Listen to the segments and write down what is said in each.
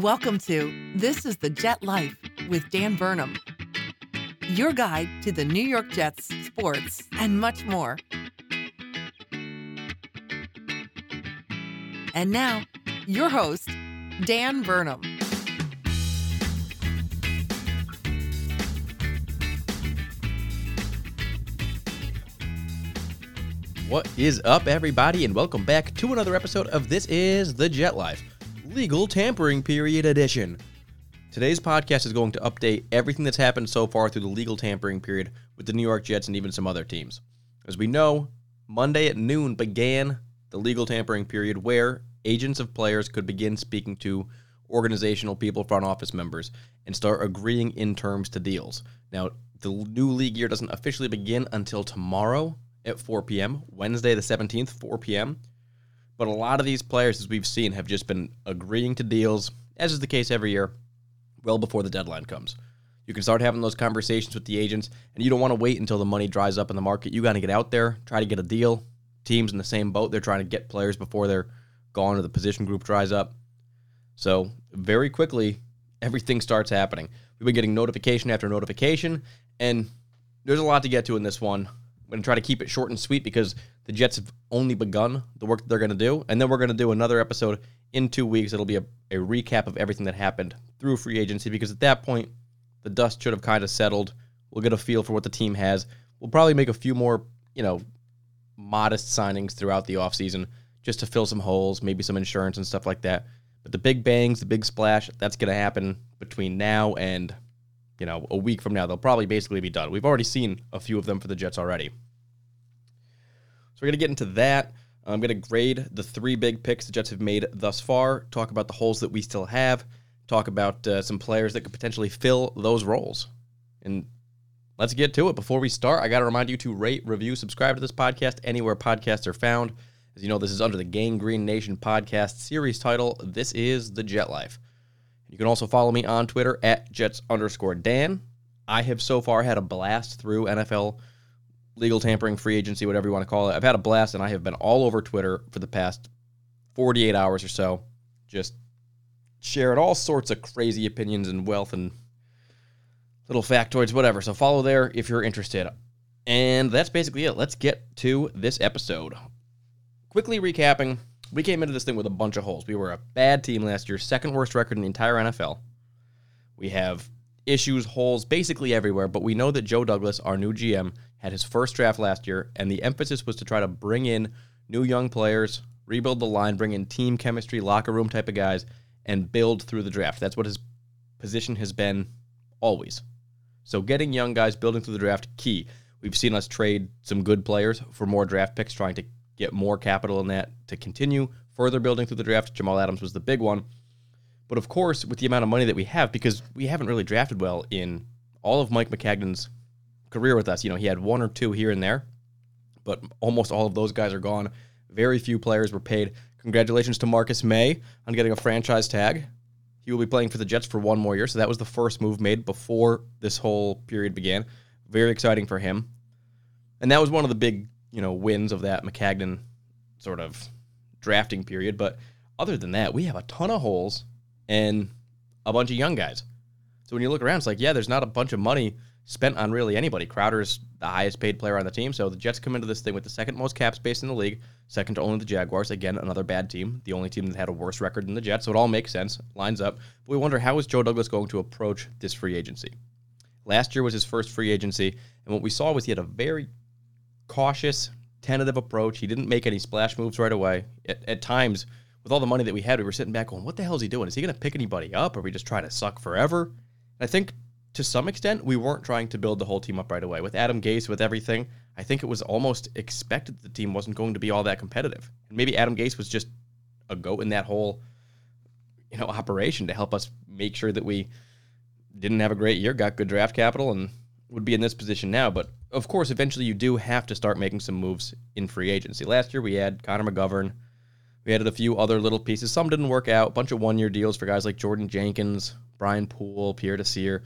Welcome to This is the Jet Life with Dan Burnham, your guide to the New York Jets, sports, and much more. And now, your host, Dan Burnham. What is up, everybody, and welcome back to another episode of This is the Jet Life Legal Tampering Period Edition. Today's podcast is going to update everything that's happened so far through the legal tampering period with the New York Jets and even some other teams. As we know, Monday at noon began the legal tampering period where agents of players could begin speaking to organizational people, front office members, and start agreeing in terms to deals. Now, the new league year doesn't officially begin until tomorrow at 4 p.m., Wednesday the 17th, 4 p.m. But a lot of these players, as we've seen, have just been agreeing to deals, as is the case every year, well before the deadline comes. You can start having those conversations with the agents, and you don't want to wait until the money dries up in the market. You got to get out there, try to get a deal. Teams in the same boat, they're trying to get players before they're gone or the position group dries up. So, very quickly, everything starts happening. We've been getting notification after notification, and there's a lot to get to in this one. I'm going to try to keep it short and sweet because the Jets have only begun the work that they're going to do. And then we're going to do another episode in two weeks. It'll be a, a recap of everything that happened through free agency because at that point, the dust should have kind of settled. We'll get a feel for what the team has. We'll probably make a few more, you know, modest signings throughout the offseason just to fill some holes, maybe some insurance and stuff like that. But the big bangs, the big splash, that's going to happen between now and you know, a week from now, they'll probably basically be done. We've already seen a few of them for the Jets already. So we're going to get into that. I'm going to grade the three big picks the Jets have made thus far, talk about the holes that we still have, talk about uh, some players that could potentially fill those roles. And let's get to it. Before we start, I got to remind you to rate, review, subscribe to this podcast anywhere podcasts are found. As you know, this is under the Gang Green Nation podcast series title. This is The Jet Life. You can also follow me on Twitter at Jets underscore Dan. I have so far had a blast through NFL legal tampering, free agency, whatever you want to call it. I've had a blast, and I have been all over Twitter for the past 48 hours or so, just sharing all sorts of crazy opinions and wealth and little factoids, whatever. So follow there if you're interested. And that's basically it. Let's get to this episode. Quickly recapping we came into this thing with a bunch of holes. We were a bad team last year, second worst record in the entire NFL. We have issues, holes basically everywhere, but we know that Joe Douglas, our new GM, had his first draft last year, and the emphasis was to try to bring in new young players, rebuild the line, bring in team chemistry, locker room type of guys, and build through the draft. That's what his position has been always. So getting young guys, building through the draft, key. We've seen us trade some good players for more draft picks, trying to get more capital in that to continue further building through the draft. Jamal Adams was the big one. But of course, with the amount of money that we have, because we haven't really drafted well in all of Mike Maccagnan's career with us, you know, he had one or two here and there, but almost all of those guys are gone. Very few players were paid. Congratulations to Marcus Maye on getting a franchise tag. He will be playing for the Jets for one more year, so that was the first move made before this whole period began. Very exciting for him. And that was one of the big you know wins of that Maccagnan sort of drafting period. But other than that, we have a ton of holes and a bunch of young guys. So when you look around, it's like, yeah, there's not a bunch of money spent on really anybody. Crowder's the highest paid player on the team. So the Jets come into this thing with the second most cap space in the league, second to only the Jaguars. Again, another bad team, the only team that had a worse record than the Jets. So it all makes sense, lines up. But we wonder how is Joe Douglas going to approach this free agency? Last year was his first free agency, and what we saw was he had a very cautious, tentative approach. He didn't make any splash moves right away. At, at times, with all the money that we had, we were sitting back going, what the hell is he doing? Is he going to pick anybody up? Or are we just trying to suck forever? I think to some extent, we weren't trying to build the whole team up right away. With Adam Gase, with everything, I think it was almost expected the team wasn't going to be all that competitive. And maybe Adam Gase was just a goat in that whole, you know, operation to help us make sure that we didn't have a great year, got good draft capital, and would be in this position now. But of course, eventually you do have to start making some moves in free agency. Last year we had Connor McGovern. We added a few other little pieces. Some didn't work out. A bunch of one year deals for guys like Jordan Jenkins, Brian Poole, Pierre Desir.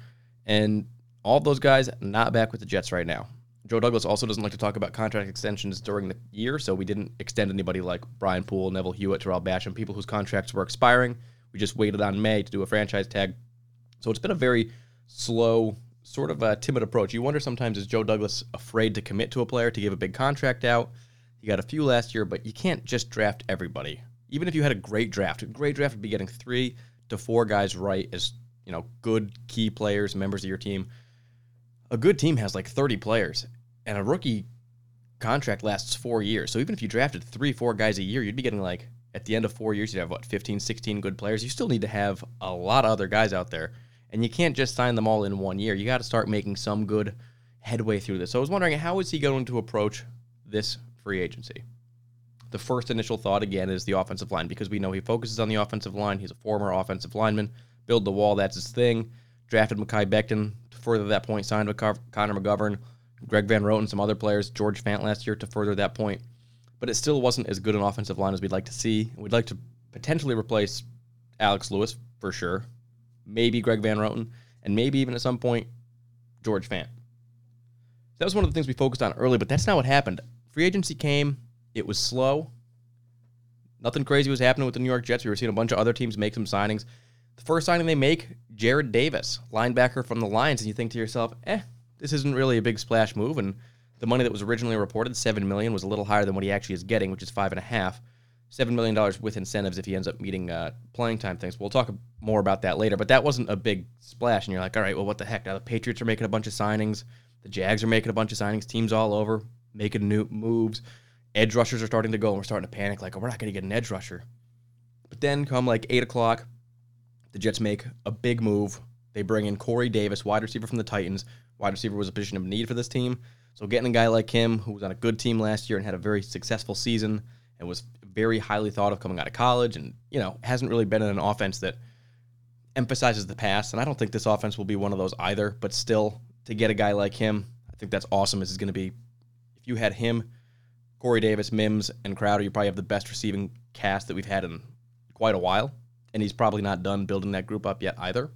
And all those guys not back with the Jets right now. Joe Douglas also doesn't like to talk about contract extensions during the year, so we didn't extend anybody like Brian Poole, Neville Hewitt, Tarell Basham, people whose contracts were expiring. We just waited on Maye to do a franchise tag. So it's been a very slow, sort of a timid approach. You wonder sometimes is Joe Douglas afraid to commit to a player to give a big contract out? He got a few last year, but you can't just draft everybody. Even if you had a great draft, a great draft would be getting three to four guys right as you know good key players, members of your team. A good team has like 30 players, and a rookie contract lasts four years. So even if you drafted three, four guys a year, you'd be getting like at the end of four years, you'd have what 15, 16 good players. You still need to have a lot of other guys out there, and you can't just sign them all in one year. You got to start making some good headway through this. So I was wondering how is he going to approach this free agency? The first initial thought again is the offensive line because we know he focuses on the offensive line. He's a former offensive lineman. Build the wall, that's his thing. Drafted Mekhi Becton to further that point, signed with Connor McGovern, Greg Van Roten, some other players, George Fant last year to further that point. But it still wasn't as good an offensive line as we'd like to see. We'd like to potentially replace Alex Lewis for sure, maybe Greg Van Roten, and maybe even at some point George Fant. That was one of the things we focused on early, but that's not what happened. Free agency came, it was slow. Nothing crazy was happening with the New York Jets. We were seeing a bunch of other teams make some signings. The first signing they make, Jarrad Davis, linebacker from the Lions, and you think to yourself, eh, this isn't really a big splash move. And the money that was originally reported, seven million, was a little higher than what he actually is getting, which is five and a half. Seven million dollars with incentives if he ends up meeting uh, playing time things. We'll talk more about that later. But that wasn't a big splash, and you're like, all right, well, what the heck? Now the Patriots are making a bunch of signings, the Jags are making a bunch of signings, teams all over making new moves. Edge rushers are starting to go, and we're starting to panic, like, oh, we're not going to get an edge rusher. But then come like eight o'clock, the Jets make a big move. They bring in Corey Davis, wide receiver from the Titans. Wide receiver was a position of need for this team. So getting a guy like him, who was on a good team last year and had a very successful season and was very highly thought of coming out of college, and you know hasn't really been in an offense that emphasizes the pass. And I don't think this offense will be one of those either. But still, to get a guy like him, I think that's awesome. This is going to be if you had him, Corey Davis, Mims, and Crowder, you probably have the best receiving cast that we've had in quite a while and he's probably not done building that group up yet either.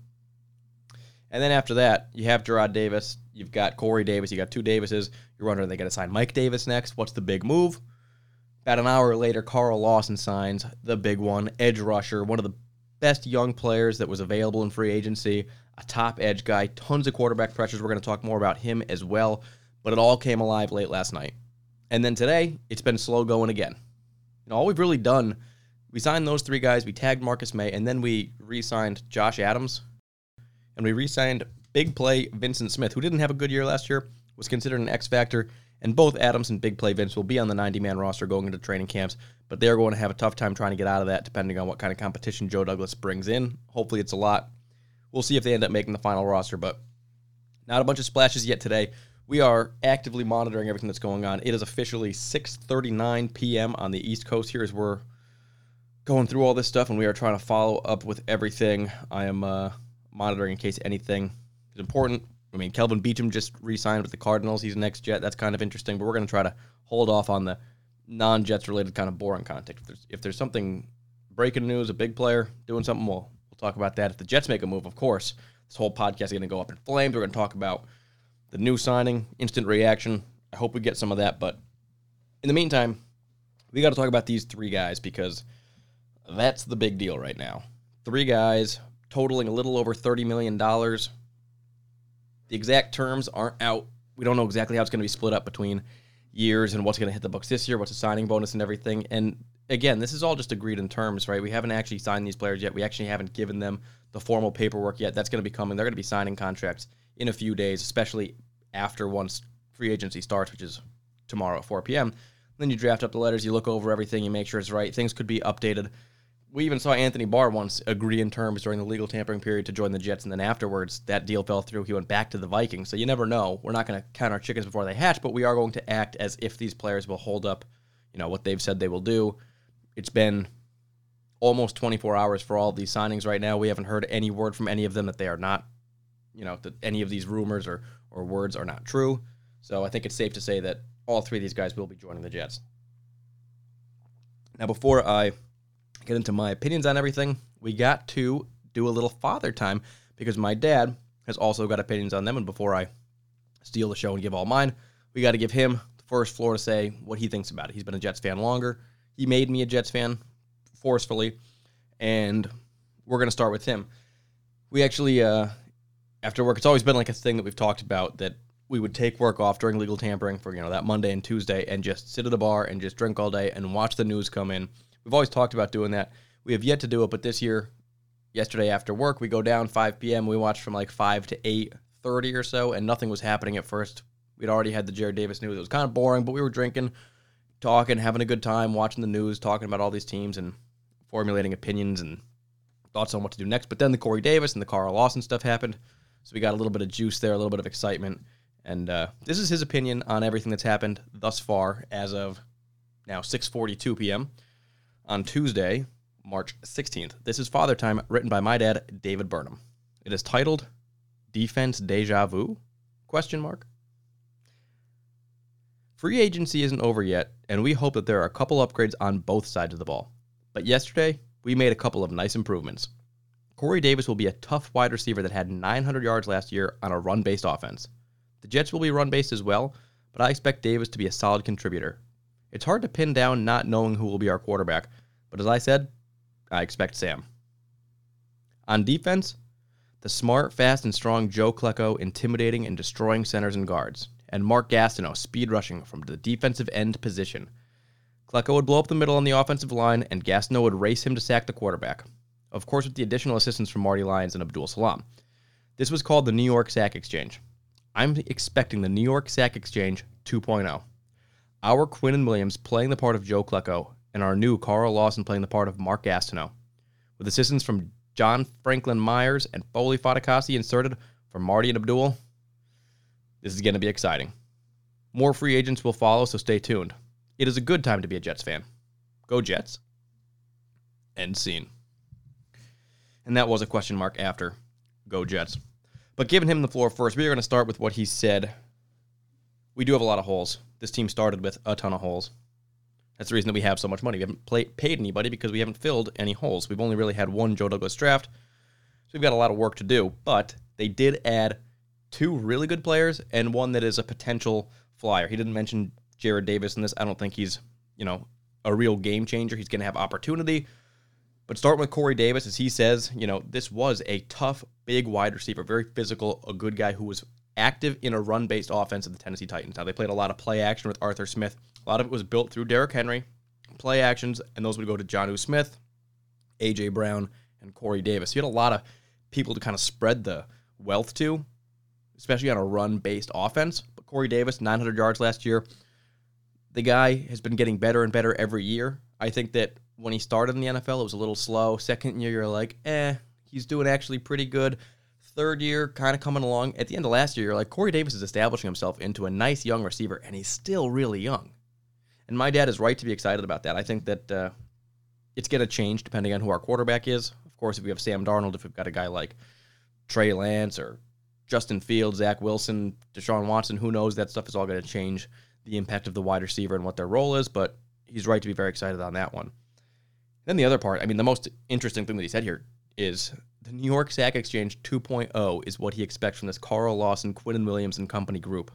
And then after that, you have Jarrad Davis, you've got Corey Davis, you got two Davises. You're wondering, they going to sign Mike Davis next? What's the big move? About an hour later, Carl Lawson signs the big one, edge rusher, one of the best young players that was available in free agency, a top edge guy, tons of quarterback pressures. We're going to talk more about him as well, but it all came alive late last night. And then today, it's been slow going again. Know, all we've really done we signed those three guys. We tagged Marcus Maye, and then we re-signed Josh Adams, and we re-signed big play Vyncint Smith, who didn't have a good year last year, was considered an X factor. And both Adams and big play Vince will be on the 90-man roster going into training camps, but they're going to have a tough time trying to get out of that, depending on what kind of competition Joe Douglas brings in. Hopefully, it's a lot. We'll see if they end up making the final roster, but not a bunch of splashes yet today. We are actively monitoring everything that's going on. It is officially 6:39 p.m. on the East Coast here as we're going through all this stuff, and we are trying to follow up with everything. I am uh, monitoring in case anything is important. I mean, Kelvin Beachum just re-signed with the Cardinals. He's next Jet. That's kind of interesting, but we're going to try to hold off on the non-Jets related kind of boring content. If there's, if there's something breaking news, a big player doing something, we'll we'll talk about that. If the Jets make a move, of course, this whole podcast is going to go up in flames. We're going to talk about the new signing, instant reaction. I hope we get some of that, but in the meantime, we got to talk about these three guys because – that's the big deal right now. Three guys totaling a little over $30 million. The exact terms aren't out. We don't know exactly how it's going to be split up between years and what's going to hit the books this year, what's a signing bonus and everything. And again, this is all just agreed in terms, right? We haven't actually signed these players yet. We actually haven't given them the formal paperwork yet. That's going to be coming. They're going to be signing contracts in a few days, especially after once free agency starts, which is tomorrow at 4 p.m. Then you draft up the letters, you look over everything, you make sure it's right. Things could be updated we even saw Anthony Barr once agree in terms during the legal tampering period to join the Jets, and then afterwards that deal fell through. He went back to the Vikings. So you never know. We're not going to count our chickens before they hatch, but we are going to act as if these players will hold up, you know, what they've said they will do. It's been almost 24 hours for all of these signings right now. We haven't heard any word from any of them that they are not, you know, that any of these rumors or or words are not true. So I think it's safe to say that all three of these guys will be joining the Jets. Now, before I get into my opinions on everything, we got to do a little father time because my dad has also got opinions on them. And before I steal the show and give all mine, we got to give him the first floor to say what he thinks about it. He's been a Jets fan longer. He made me a Jets fan forcefully. And we're going to start with him. We actually, uh, after work, it's always been like a thing that we've talked about that we would take work off during legal tampering for you know that Monday and Tuesday and just sit at a bar and just drink all day and watch the news come in. We've always talked about doing that. We have yet to do it, but this year, yesterday after work, we go down 5 p.m. We watched from like 5 to 8:30 or so, and nothing was happening at first. We'd already had the Jarrad Davis news. It was kind of boring, but we were drinking, talking, having a good time, watching the news, talking about all these teams and formulating opinions and thoughts on what to do next. But then the Corey Davis and the Carl Lawson stuff happened. So we got a little bit of juice there, a little bit of excitement. And uh, this is his opinion on everything that's happened thus far as of now 6:42 p.m. on Tuesday, March 16th. This is Father Time, written by my dad, David Burnham. It is titled "Defense Deja Vu?" Question mark. Free agency isn't over yet, and we hope that there are a couple upgrades on both sides of the ball. But yesterday, we made a couple of nice improvements. Corey Davis will be a tough wide receiver that had 900 yards last year on a run based offense. The Jets will be run based as well, but I expect Davis to be a solid contributor. It's hard to pin down not knowing who will be our quarterback, but as I said, I expect Sam. On defense, the smart, fast, and strong Joe Klecko intimidating and destroying centers and guards, and Mark Gastineau speed rushing from the defensive end position. Klecko would blow up the middle on the offensive line, and Gastineau would race him to sack the quarterback. Of course, with the additional assistance from Marty Lyons and Abdul Salaam. This was called the New York Sack Exchange. I'm expecting the New York Sack Exchange 2.0. Our Quinnen Williams playing the part of Joe Klecko, and our new Carl Lawson playing the part of Mark Gastineau. With assistance from John Franklin Myers and Foley Fatukasi inserted for Marty and Abdul, this is going to be exciting. More free agents will follow, so stay tuned. It is a good time to be a Jets fan. Go Jets. End scene. And that was a question mark after Go Jets. But giving him the floor first, we are going to start with what he said. We do have a lot of holes. This team started with a ton of holes. That's the reason that we have so much money. We haven't play, paid anybody because we haven't filled any holes. We've only really had one Joe Douglas draft. So we've got a lot of work to do. But they did add two really good players and one that is a potential flyer. He didn't mention Jarrad Davis in this. I don't think he's, you know, a real game changer. He's going to have opportunity. But starting with Corey Davis, as he says, you know, this was a tough, big wide receiver, very physical, a good guy who was active in a run based offense of the Tennessee Titans. Now, they played a lot of play action with Arthur Smith. A lot of it was built through Derrick Henry, play actions, and those would go to Jonnu Smith, A.J. Brown, and Corey Davis. You had a lot of people to kind of spread the wealth to, especially on a run based offense. But Corey Davis, 900 yards last year. The guy has been getting better and better every year. I think that when he started in the NFL, it was a little slow. Second year, you're like, eh, he's doing actually pretty good. Third year, kind of coming along. At the end of last year, you're like, Corey Davis is establishing himself into a nice young receiver, and he's still really young. And my dad is right to be excited about that. I think that uh, it's going to change depending on who our quarterback is. Of course, if we have Sam Darnold, if we've got a guy like Trey Lance or Justin Fields, Zach Wilson, Deshaun Watson, who knows? That stuff is all going to change the impact of the wide receiver and what their role is, but he's right to be very excited on that one. Then the other part, I mean, the most interesting thing that he said here is the New York Sack Exchange 2.0 is what he expects from this Carl Lawson, Quinnen Williams, and company group.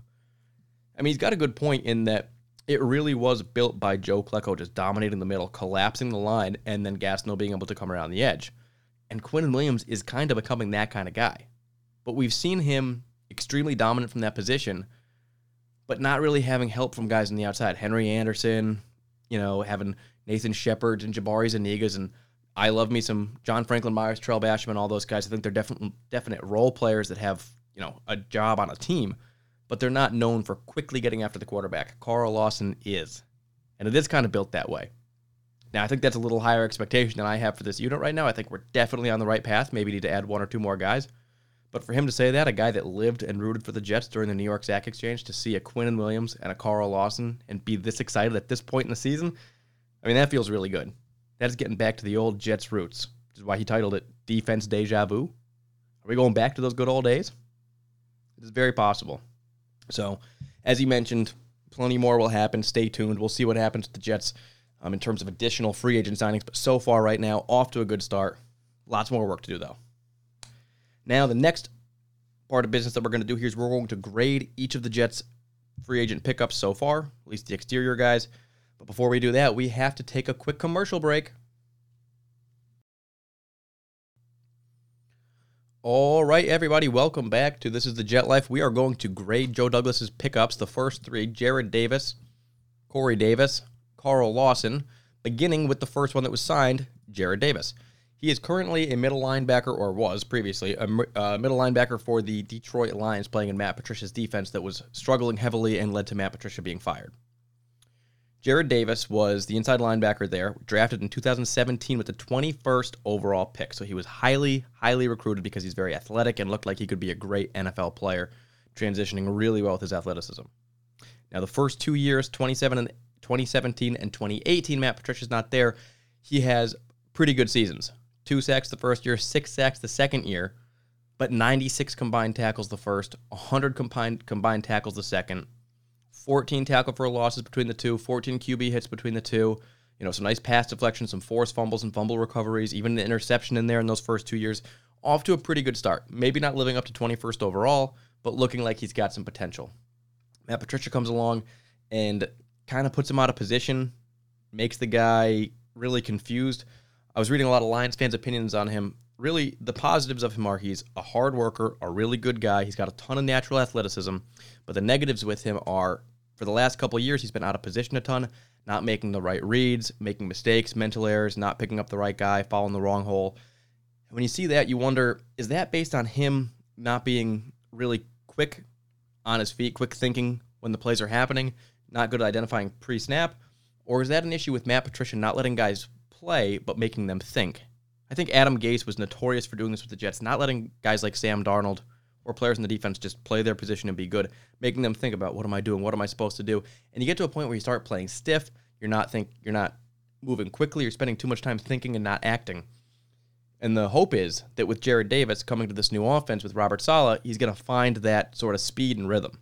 I mean, he's got a good point in that it really was built by Joe Klecko just dominating the middle, collapsing the line, and then Gastineau being able to come around the edge. And Quinnen Williams is kind of becoming that kind of guy. But we've seen him extremely dominant from that position, but not really having help from guys on the outside. Henry Anderson, you know, having Nathan Shepherd and Jabari Zunigas and I love me some John Franklin Myers, Tarell Basham, and all those guys. I think they're definite definite role players that have you know a job on a team, but they're not known for quickly getting after the quarterback. Carl Lawson is, and it is kind of built that way. Now I think that's a little higher expectation than I have for this unit right now. I think we're definitely on the right path. Maybe need to add one or two more guys. But for him to say that, a guy that lived and rooted for the Jets during the New York Sack Exchange, to see a Quinnen Williams and a Carl Lawson and be this excited at this point in the season, I mean, that feels really good. That's getting back to the old Jets roots, which is why he titled it Defense Deja Vu. Are we going back to those good old days? It is very possible. So, as he mentioned, plenty more will happen. Stay tuned. We'll see what happens to the Jets um, in terms of additional free agent signings. But so far, right now, off to a good start. Lots more work to do, though. Now, the next part of business that we're going to do here is we're going to grade each of the Jets' free agent pickups so far, at least the exterior guys. But before we do that, we have to take a quick commercial break. All right, everybody, welcome back to This is the Jet Life. We are going to grade Joe Douglas's pickups, the first three Jarrad Davis, Corey Davis, Carl Lawson, beginning with the first one that was signed, Jarrad Davis. He is currently a middle linebacker, or was previously a uh, middle linebacker for the Detroit Lions, playing in Matt Patricia's defense that was struggling heavily and led to Matt Patricia being fired. Jarrad Davis was the inside linebacker there, drafted in 2017 with the 21st overall pick. So he was highly, highly recruited because he's very athletic and looked like he could be a great NFL player, transitioning really well with his athleticism. Now, the first two years, 27 and 2017 and 2018, Matt Patricia's not there. He has pretty good seasons. Two sacks the first year, six sacks the second year, but 96 combined tackles the first, 100 combined combined tackles the second, 14 tackle for losses between the two, 14 QB hits between the two. You know, some nice pass deflection, some forced fumbles and fumble recoveries, even an interception in there in those first two years. Off to a pretty good start. Maybe not living up to 21st overall, but looking like he's got some potential. Matt Patricia comes along and kind of puts him out of position, makes the guy really confused. I was reading a lot of Lions fans' opinions on him. Really, the positives of him are he's a hard worker, a really good guy. He's got a ton of natural athleticism. But the negatives with him are for the last couple years, he's been out of position a ton, not making the right reads, making mistakes, mental errors, not picking up the right guy, following the wrong hole. when you see that, you wonder is that based on him not being really quick on his feet, quick thinking when the plays are happening, not good at identifying pre snap? Or is that an issue with Matt Patricia not letting guys play but making them think? I think Adam Gase was notorious for doing this with the Jets, not letting guys like Sam Darnold or players in the defense just play their position and be good, making them think about what am I doing, what am I supposed to do, and you get to a point where you start playing stiff. You're not think you're not moving quickly. You're spending too much time thinking and not acting. And the hope is that with Jarrad Davis coming to this new offense with Robert Saleh, he's going to find that sort of speed and rhythm.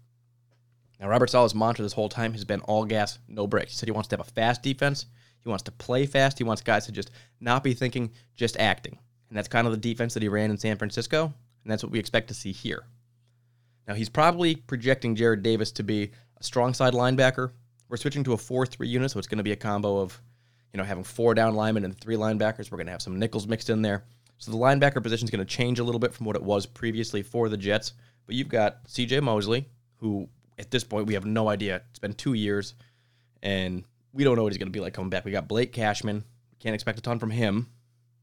Now, Robert Saleh's mantra this whole time has been all gas, no brakes. He said he wants to have a fast defense. He wants to play fast. He wants guys to just not be thinking, just acting. And that's kind of the defense that he ran in San Francisco. And that's what we expect to see here. Now, he's probably projecting Jarrad Davis to be a strong side linebacker. We're switching to a 4 3 unit, so it's going to be a combo of, you know, having four down linemen and three linebackers. We're going to have some nickels mixed in there. So the linebacker position is going to change a little bit from what it was previously for the Jets. But you've got CJ Mosley, who at this point we have no idea. It's been two years, and we don't know what he's going to be like coming back. We got Blake Cashman. Can't expect a ton from him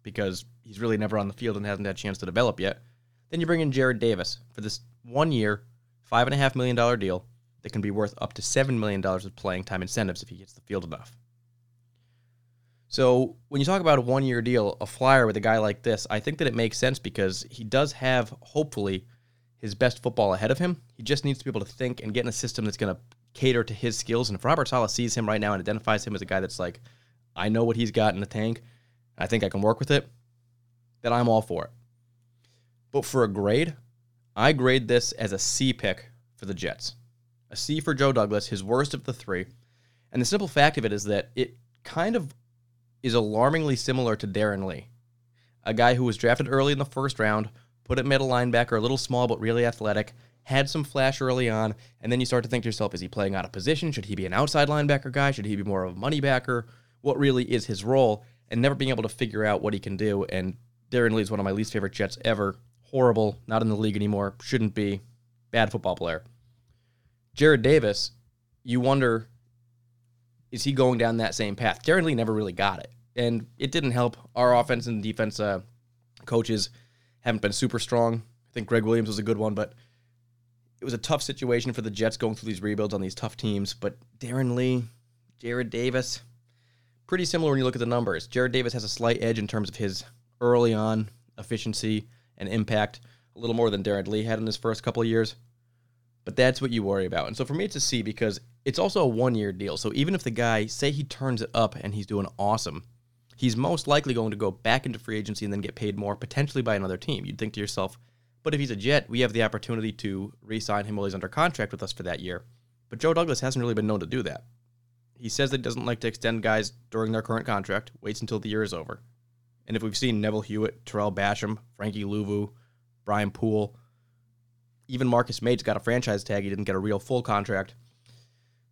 because he's really never on the field and hasn't had a chance to develop yet. Then you bring in Jarrad Davis for this one year, five and a half million dollar deal that can be worth up to seven million dollars with playing time incentives if he gets the field enough. So when you talk about a one year deal, a flyer with a guy like this, I think that it makes sense because he does have hopefully his best football ahead of him. He just needs to be able to think and get in a system that's going to cater to his skills. And if Robert Saleh sees him right now and identifies him as a guy that's like, I know what he's got in the tank, I think I can work with it, then I'm all for it. But for a grade, I grade this as a C pick for the Jets. A C for Joe Douglas, his worst of the three. And the simple fact of it is that it kind of is alarmingly similar to Darron Lee, a guy who was drafted early in the first round, put at middle linebacker, a little small but really athletic, had some flash early on, and then you start to think to yourself, is he playing out of position? Should he be an outside linebacker guy? Should he be more of a money backer? What really is his role? And never being able to figure out what he can do. And Darron Lee is one of my least favorite Jets ever horrible, not in the league anymore, shouldn't be, bad football player. Jarrad Davis, you wonder, is he going down that same path? Darron Lee never really got it. And it didn't help. Our offense and defense uh, coaches haven't been super strong. I think Gregg Williams was a good one, but it was a tough situation for the Jets going through these rebuilds on these tough teams. But Darron Lee, Jarrad Davis, pretty similar when you look at the numbers. Jarrad Davis has a slight edge in terms of his early on efficiency and impact a little more than Darron Lee had in his first couple of years. But that's what you worry about. And so for me, it's a C because it's also a one year deal. So even if the guy, say he turns it up and he's doing awesome, he's most likely going to go back into free agency and then get paid more, potentially by another team. You'd think to yourself, but if he's a Jet, we have the opportunity to re sign him while he's under contract with us for that year. But Joe Douglas hasn't really been known to do that. He says that he doesn't like to extend guys during their current contract, waits until the year is over. And if we've seen Neville Hewitt, Tarell Basham, Frankie Luvu, Brian Poole, even Marcus Maye's got a franchise tag. He didn't get a real full contract.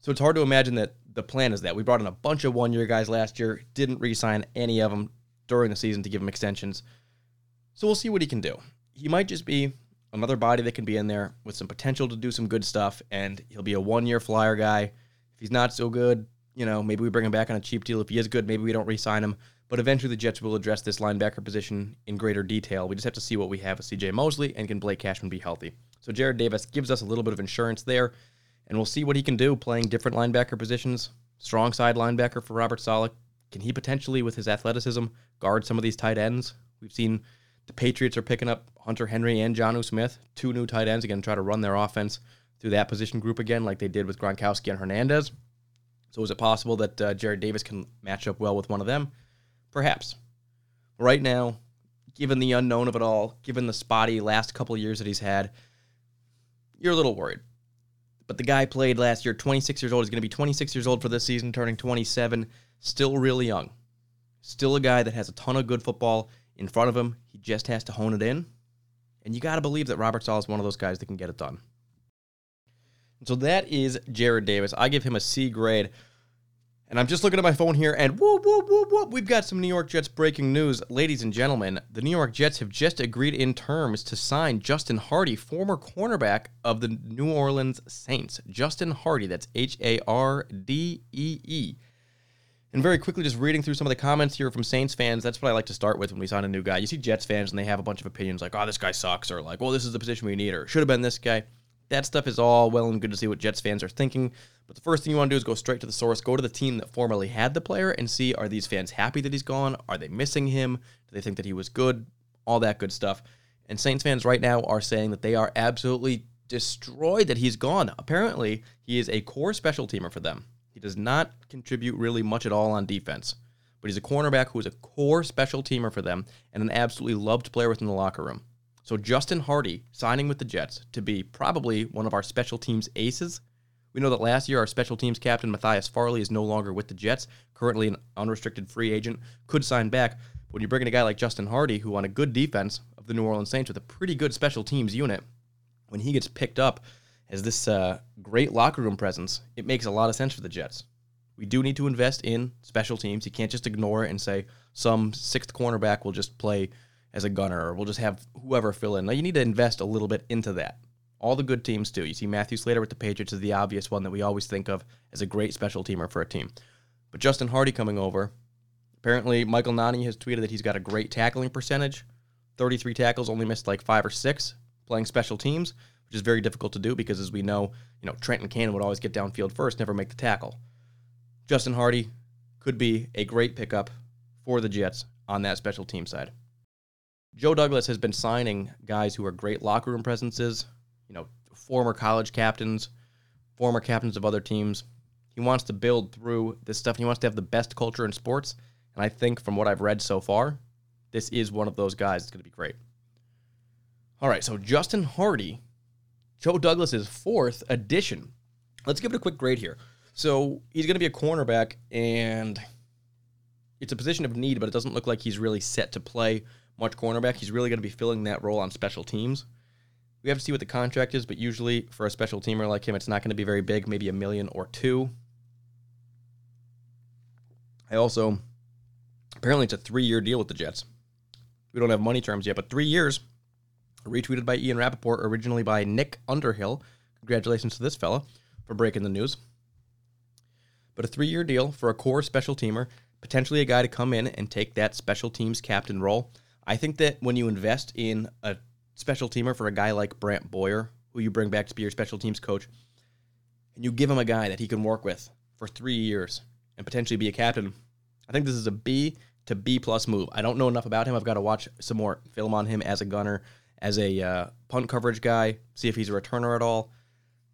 So it's hard to imagine that the plan is that. We brought in a bunch of one year guys last year, didn't re sign any of them during the season to give him extensions. So we'll see what he can do. he might just be another body that can be in there with some potential to do some good stuff, and he'll be a one year flyer guy. If he's not so good, you know, maybe we bring him back on a cheap deal. If he is good, maybe we don't re sign him. But eventually, the Jets will address this linebacker position in greater detail. We just have to see what we have with CJ Mosley and can Blake Cashman be healthy. So Jarrad Davis gives us a little bit of insurance there, and we'll see what he can do playing different linebacker positions. Strong side linebacker for Robert Saleh. Can he potentially, with his athleticism, guard some of these tight ends? We've seen the Patriots are picking up Hunter Henry and Jonnu Smith, two new tight ends, again, try to run their offense through that position group again, like they did with Gronkowski and Hernandez. So is it possible that uh, Jarrad Davis can match up well with one of them? Perhaps. Right now, given the unknown of it all, given the spotty last couple years that he's had, you're a little worried. But the guy played last year, 26 years old. He's going to be 26 years old for this season, turning 27. Still really young. Still a guy that has a ton of good football in front of him. He just has to hone it in. And you got to believe that Robert Saleh is one of those guys that can get it done. So that is Jarrad Davis. I give him a C grade. And I'm just looking at my phone here, and whoop, whoop, whoop, whoop, we've got some New York Jets breaking news. Ladies and gentlemen, the New York Jets have just agreed in terms to sign Justin Hardee, former cornerback of the New Orleans Saints. Justin Hardee, that's H A R D E E. And very quickly, just reading through some of the comments here from Saints fans, that's what I like to start with when we sign a new guy. You see Jets fans, and they have a bunch of opinions like, oh, this guy sucks, or like, well, this is the position we need, or should have been this guy. That stuff is all well and good to see what Jets fans are thinking. But the first thing you want to do is go straight to the source, go to the team that formerly had the player, and see are these fans happy that he's gone? Are they missing him? Do they think that he was good? All that good stuff. And Saints fans right now are saying that they are absolutely destroyed that he's gone. Apparently, he is a core special teamer for them. He does not contribute really much at all on defense, but he's a cornerback who is a core special teamer for them and an absolutely loved player within the locker room. So Justin Hardee signing with the Jets to be probably one of our special teams aces. We know that last year our special teams captain Matthias Farley is no longer with the Jets, currently an unrestricted free agent, could sign back. But when you bring in a guy like Justin Hardee, who on a good defense of the New Orleans Saints with a pretty good special teams unit, when he gets picked up as this uh, great locker room presence, it makes a lot of sense for the Jets. We do need to invest in special teams. You can't just ignore it and say some sixth cornerback will just play as a gunner, or we'll just have whoever fill in. Now you need to invest a little bit into that. All the good teams do. You see Matthew Slater with the Patriots is the obvious one that we always think of as a great special teamer for a team. But Justin Hardee coming over, apparently Michael Nani has tweeted that he's got a great tackling percentage. 33 tackles, only missed like five or six playing special teams, which is very difficult to do because as we know, you know, Trenton Cannon would always get downfield first, never make the tackle. Justin Hardee could be a great pickup for the Jets on that special team side. Joe Douglas has been signing guys who are great locker room presences, you know, former college captains, former captains of other teams. He wants to build through this stuff. and He wants to have the best culture in sports. And I think from what I've read so far, this is one of those guys It's going to be great. All right, so Justin Hardee, Joe Douglas's fourth addition. Let's give it a quick grade here. So he's going to be a cornerback, and it's a position of need, but it doesn't look like he's really set to play much cornerback. He's really going to be filling that role on special teams. We have to see what the contract is, but usually for a special teamer like him, it's not going to be very big, maybe a million or two. I also, apparently, it's a three year deal with the Jets. We don't have money terms yet, but three years. Retweeted by Ian Rapoport, originally by Nick Underhill. Congratulations to this fella for breaking the news. But a three year deal for a core special teamer, potentially a guy to come in and take that special teams captain role. I think that when you invest in a special teamer for a guy like Brant Boyer, who you bring back to be your special teams coach, and you give him a guy that he can work with for three years and potentially be a captain, I think this is a B to B plus move. I don't know enough about him. I've got to watch some more film on him as a gunner, as a uh, punt coverage guy, see if he's a returner at all.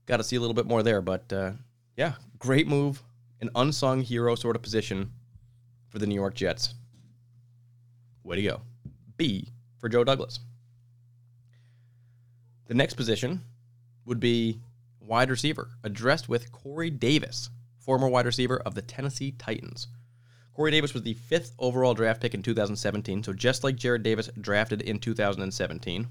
Got to see a little bit more there, but uh, yeah, great move, an unsung hero sort of position for the New York Jets. Way to go. B for Joe Douglas. The next position would be wide receiver, addressed with Corey Davis, former wide receiver of the Tennessee Titans. Corey Davis was the fifth overall draft pick in 2017, so just like Jarrad Davis drafted in 2017. And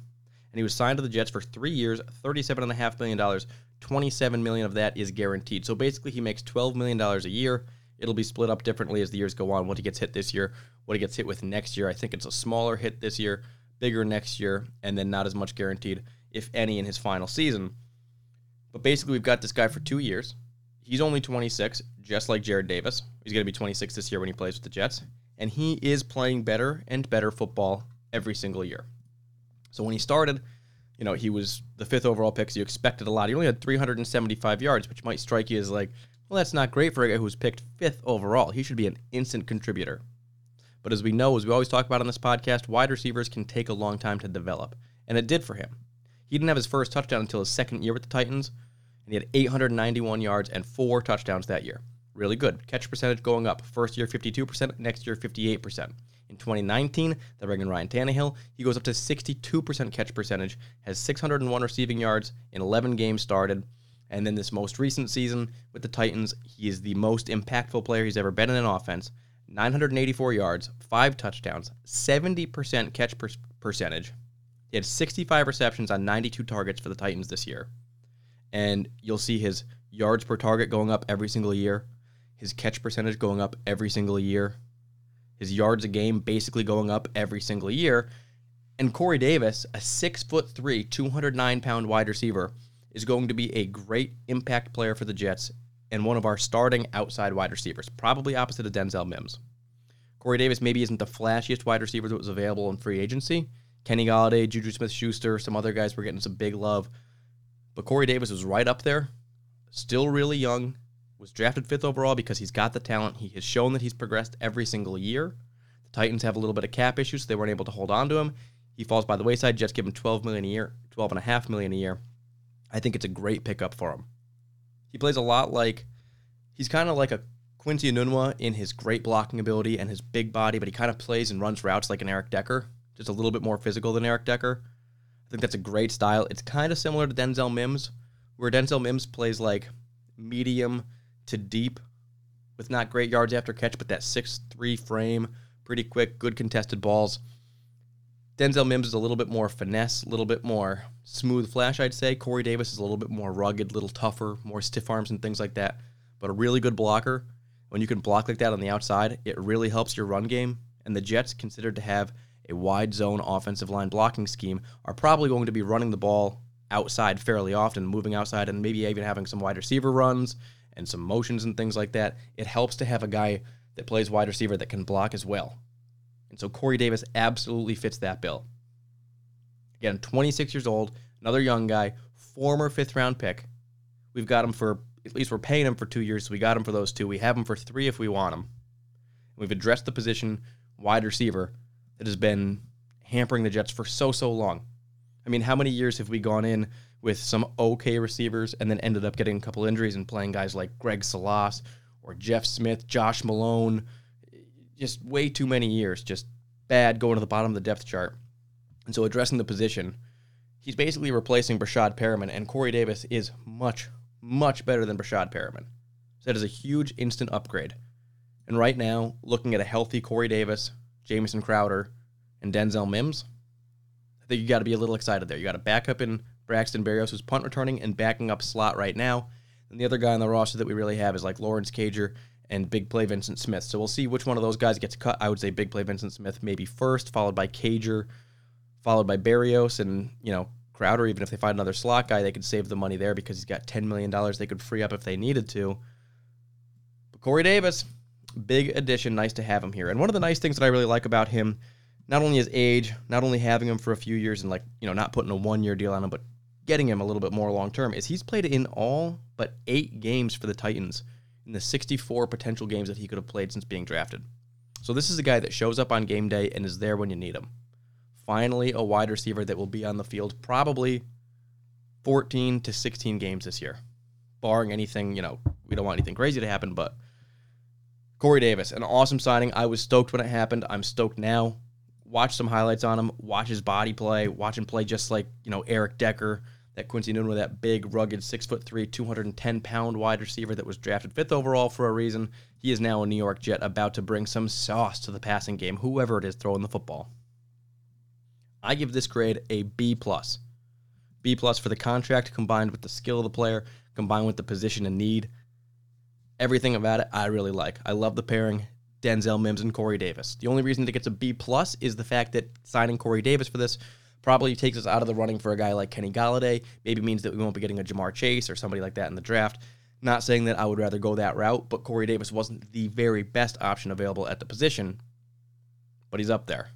he was signed to the Jets for three years, $37.5 million. 27 million of that is guaranteed. So basically, he makes $12 million a year. It'll be split up differently as the years go on. What he gets hit this year, what he gets hit with next year. I think it's a smaller hit this year, bigger next year, and then not as much guaranteed, if any, in his final season. But basically, we've got this guy for two years. He's only 26, just like Jarrad Davis. He's going to be 26 this year when he plays with the Jets. And he is playing better and better football every single year. So when he started, you know, he was the fifth overall pick, so you expected a lot. He only had 375 yards, which might strike you as like, well, that's not great for a guy who was picked fifth overall. He should be an instant contributor. But as we know, as we always talk about on this podcast, wide receivers can take a long time to develop. And it did for him. He didn't have his first touchdown until his second year with the Titans, and he had 891 yards and four touchdowns that year. Really good. Catch percentage going up. First year 52%, next year 58%. In 2019, the in Ryan Tannehill. He goes up to 62% catch percentage, has 601 receiving yards in 11 games started. And then this most recent season with the Titans, he is the most impactful player he's ever been in an offense. 984 yards, five touchdowns, 70% catch per- percentage. He had 65 receptions on 92 targets for the Titans this year. And you'll see his yards per target going up every single year, his catch percentage going up every single year, his yards a game basically going up every single year. And Corey Davis, a six foot three, 209 pound wide receiver, is going to be a great impact player for the Jets and one of our starting outside wide receivers, probably opposite of Denzel Mims. Corey Davis maybe isn't the flashiest wide receiver that was available in free agency. Kenny Golladay, Juju Smith Schuster, some other guys were getting some big love. But Corey Davis was right up there, still really young, was drafted fifth overall because he's got the talent. He has shown that he's progressed every single year. The Titans have a little bit of cap issues, so they weren't able to hold on to him. He falls by the wayside. Jets give him 12 million a year, 12 and a half million a year. I think it's a great pickup for him. He plays a lot like he's kind of like a Quincy Enunwa in his great blocking ability and his big body, but he kind of plays and runs routes like an Eric Decker, just a little bit more physical than Eric Decker. I think that's a great style. It's kind of similar to Denzel Mims, where Denzel Mims plays like medium to deep with not great yards after catch, but that six-three frame, pretty quick, good contested balls. Denzel Mims is a little bit more finesse, a little bit more smooth flash, I'd say. Corey Davis is a little bit more rugged, a little tougher, more stiff arms and things like that, but a really good blocker. When you can block like that on the outside, it really helps your run game. And the Jets, considered to have a wide zone offensive line blocking scheme, are probably going to be running the ball outside fairly often, moving outside, and maybe even having some wide receiver runs and some motions and things like that. It helps to have a guy that plays wide receiver that can block as well. And so Corey Davis absolutely fits that bill. Again, 26 years old, another young guy, former fifth round pick. We've got him for, at least we're paying him for two years, so we got him for those two. We have him for three if we want him. We've addressed the position wide receiver that has been hampering the Jets for so, so long. I mean, how many years have we gone in with some okay receivers and then ended up getting a couple injuries and playing guys like Greg Salas or Jeff Smith, Josh Malone? Just way too many years, just bad going to the bottom of the depth chart. And so addressing the position, he's basically replacing Breshad Perriman, and Corey Davis is much, much better than Breshad Perriman. So that is a huge instant upgrade. And right now, looking at a healthy Corey Davis, Jamison Crowder, and Denzel Mims, I think you got to be a little excited there. You got a backup in Braxton Berrios, who's punt returning and backing up slot right now. And the other guy on the roster that we really have is like Lawrence Cager and big play Vyncint Smith. So we'll see which one of those guys gets cut. I would say big play Vyncint Smith maybe first, followed by Cager, followed by Berrios, and you know Crowder. Even if they find another slot guy, they could save the money there because he's got ten million dollars they could free up if they needed to. But Corey Davis, big addition. Nice to have him here. And one of the nice things that I really like about him not only his age, not only having him for a few years and like, you know, not putting a one year deal on him, but getting him a little bit more long term, is he's played in all but eight games for the Titans in the 64 potential games that he could have played since being drafted. So this is a guy that shows up on game day and is there when you need him. Finally, a wide receiver that will be on the field probably 14 to 16 games this year, barring anything, you know, we don't want anything crazy to happen, but Corey Davis, an awesome signing. I was stoked when it happened. I'm stoked now watch some highlights on him, watch his body play, watch him play just like, you know, Eric Decker, that Quincy Enunwa, that big, rugged, six foot three, 210 pound wide receiver that was drafted fifth overall for a reason. He is now a New York Jet about to bring some sauce to the passing game, whoever it is throwing the football. I give this grade a B plus. B plus for the contract combined with the skill of the player, combined with the position and need. Everything about it I really like. I love the pairing. Denzel Mims, and Corey Davis. The only reason it gets a B plus is the fact that signing Corey Davis for this probably takes us out of the running for a guy like Kenny Golladay. Maybe means that we won't be getting a Ja'Marr Chase or somebody like that in the draft. Not saying that I would rather go that route, but Corey Davis wasn't the very best option available at the position, but he's up there.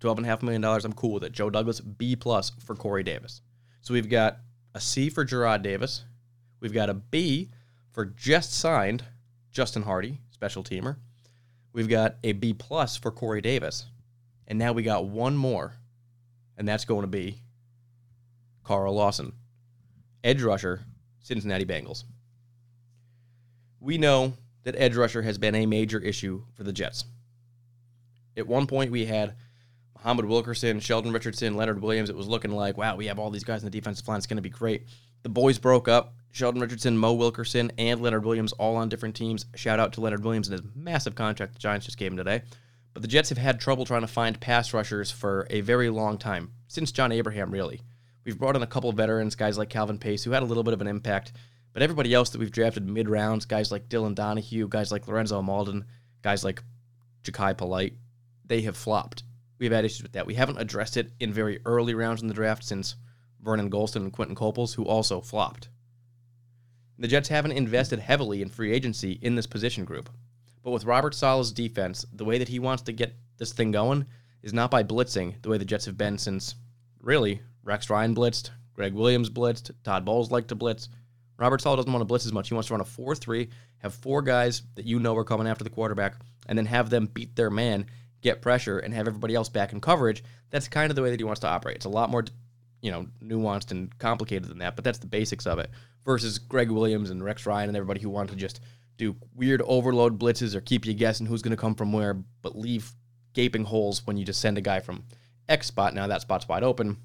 $12.5 million, I'm cool with it. Joe Douglas, B plus for Corey Davis. So we've got a C for Jarrad Davis. We've got a B for just signed Justin Hardee, special teamer. We've got a B plus for Corey Davis. And now we got one more, and that's going to be Carl Lawson, edge rusher, Cincinnati Bengals. We know that edge rusher has been a major issue for the Jets. At one point, we had Muhammad Wilkerson, Sheldon Richardson, Leonard Williams. It was looking like, wow, we have all these guys in the defensive line. It's going to be great. The boys broke up. Sheldon Richardson, Mo Wilkerson, and Leonard Williams all on different teams. Shout out to Leonard Williams and his massive contract the Giants just gave him today. But the Jets have had trouble trying to find pass rushers for a very long time, since John Abraham, really. We've brought in a couple of veterans, guys like Calvin Pace, who had a little bit of an impact. But everybody else that we've drafted mid rounds, guys like Dylan Donahue, guys like Lorenzo Mauldin, guys like Jachai Polite, they have flopped. We've had issues with that. We haven't addressed it in very early rounds in the draft since Vernon Gholston and Quinton Coples, who also flopped. The Jets haven't invested heavily in free agency in this position group. But with Robert Saleh's defense, the way that he wants to get this thing going is not by blitzing the way the Jets have been since, really, Rex Ryan blitzed, Gregg Williams blitzed, Todd Bowles liked to blitz. Robert Saleh doesn't want to blitz as much. He wants to run a 4 3, have four guys that you know are coming after the quarterback, and then have them beat their man, get pressure, and have everybody else back in coverage. That's kind of the way that he wants to operate. It's a lot more you know, nuanced and complicated than that, but that's the basics of it. Versus Gregg Williams and Rex Ryan and everybody who wanted to just do weird overload blitzes or keep you guessing who's going to come from where, but leave gaping holes when you just send a guy from X spot. Now that spot's wide open.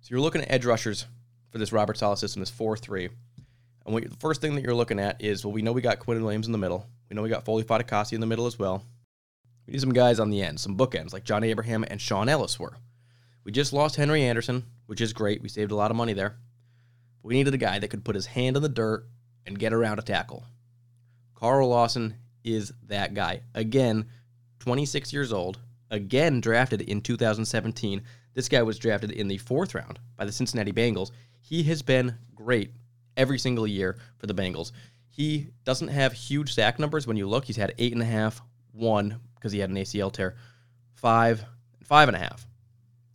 So you're looking at edge rushers for this Robert Saleh system, this 4 3. And what, the first thing that you're looking at is well, we know we got Quinn Williams in the middle. We know we got Foley Fatukasi in the middle as well. We need some guys on the end, some bookends like John Abraham and Shaun Ellis were. We just lost Henry Anderson, which is great. We saved a lot of money there. But we needed a guy that could put his hand in the dirt and get around a tackle. Carl Lawson is that guy. Again, 26 years old, again drafted in 2017. This guy was drafted in the fourth round by the Cincinnati Bengals. He has been great every single year for the Bengals. He doesn't have huge sack numbers when you look. He's had eight and a half, one because he had an ACL tear, five, five and a half.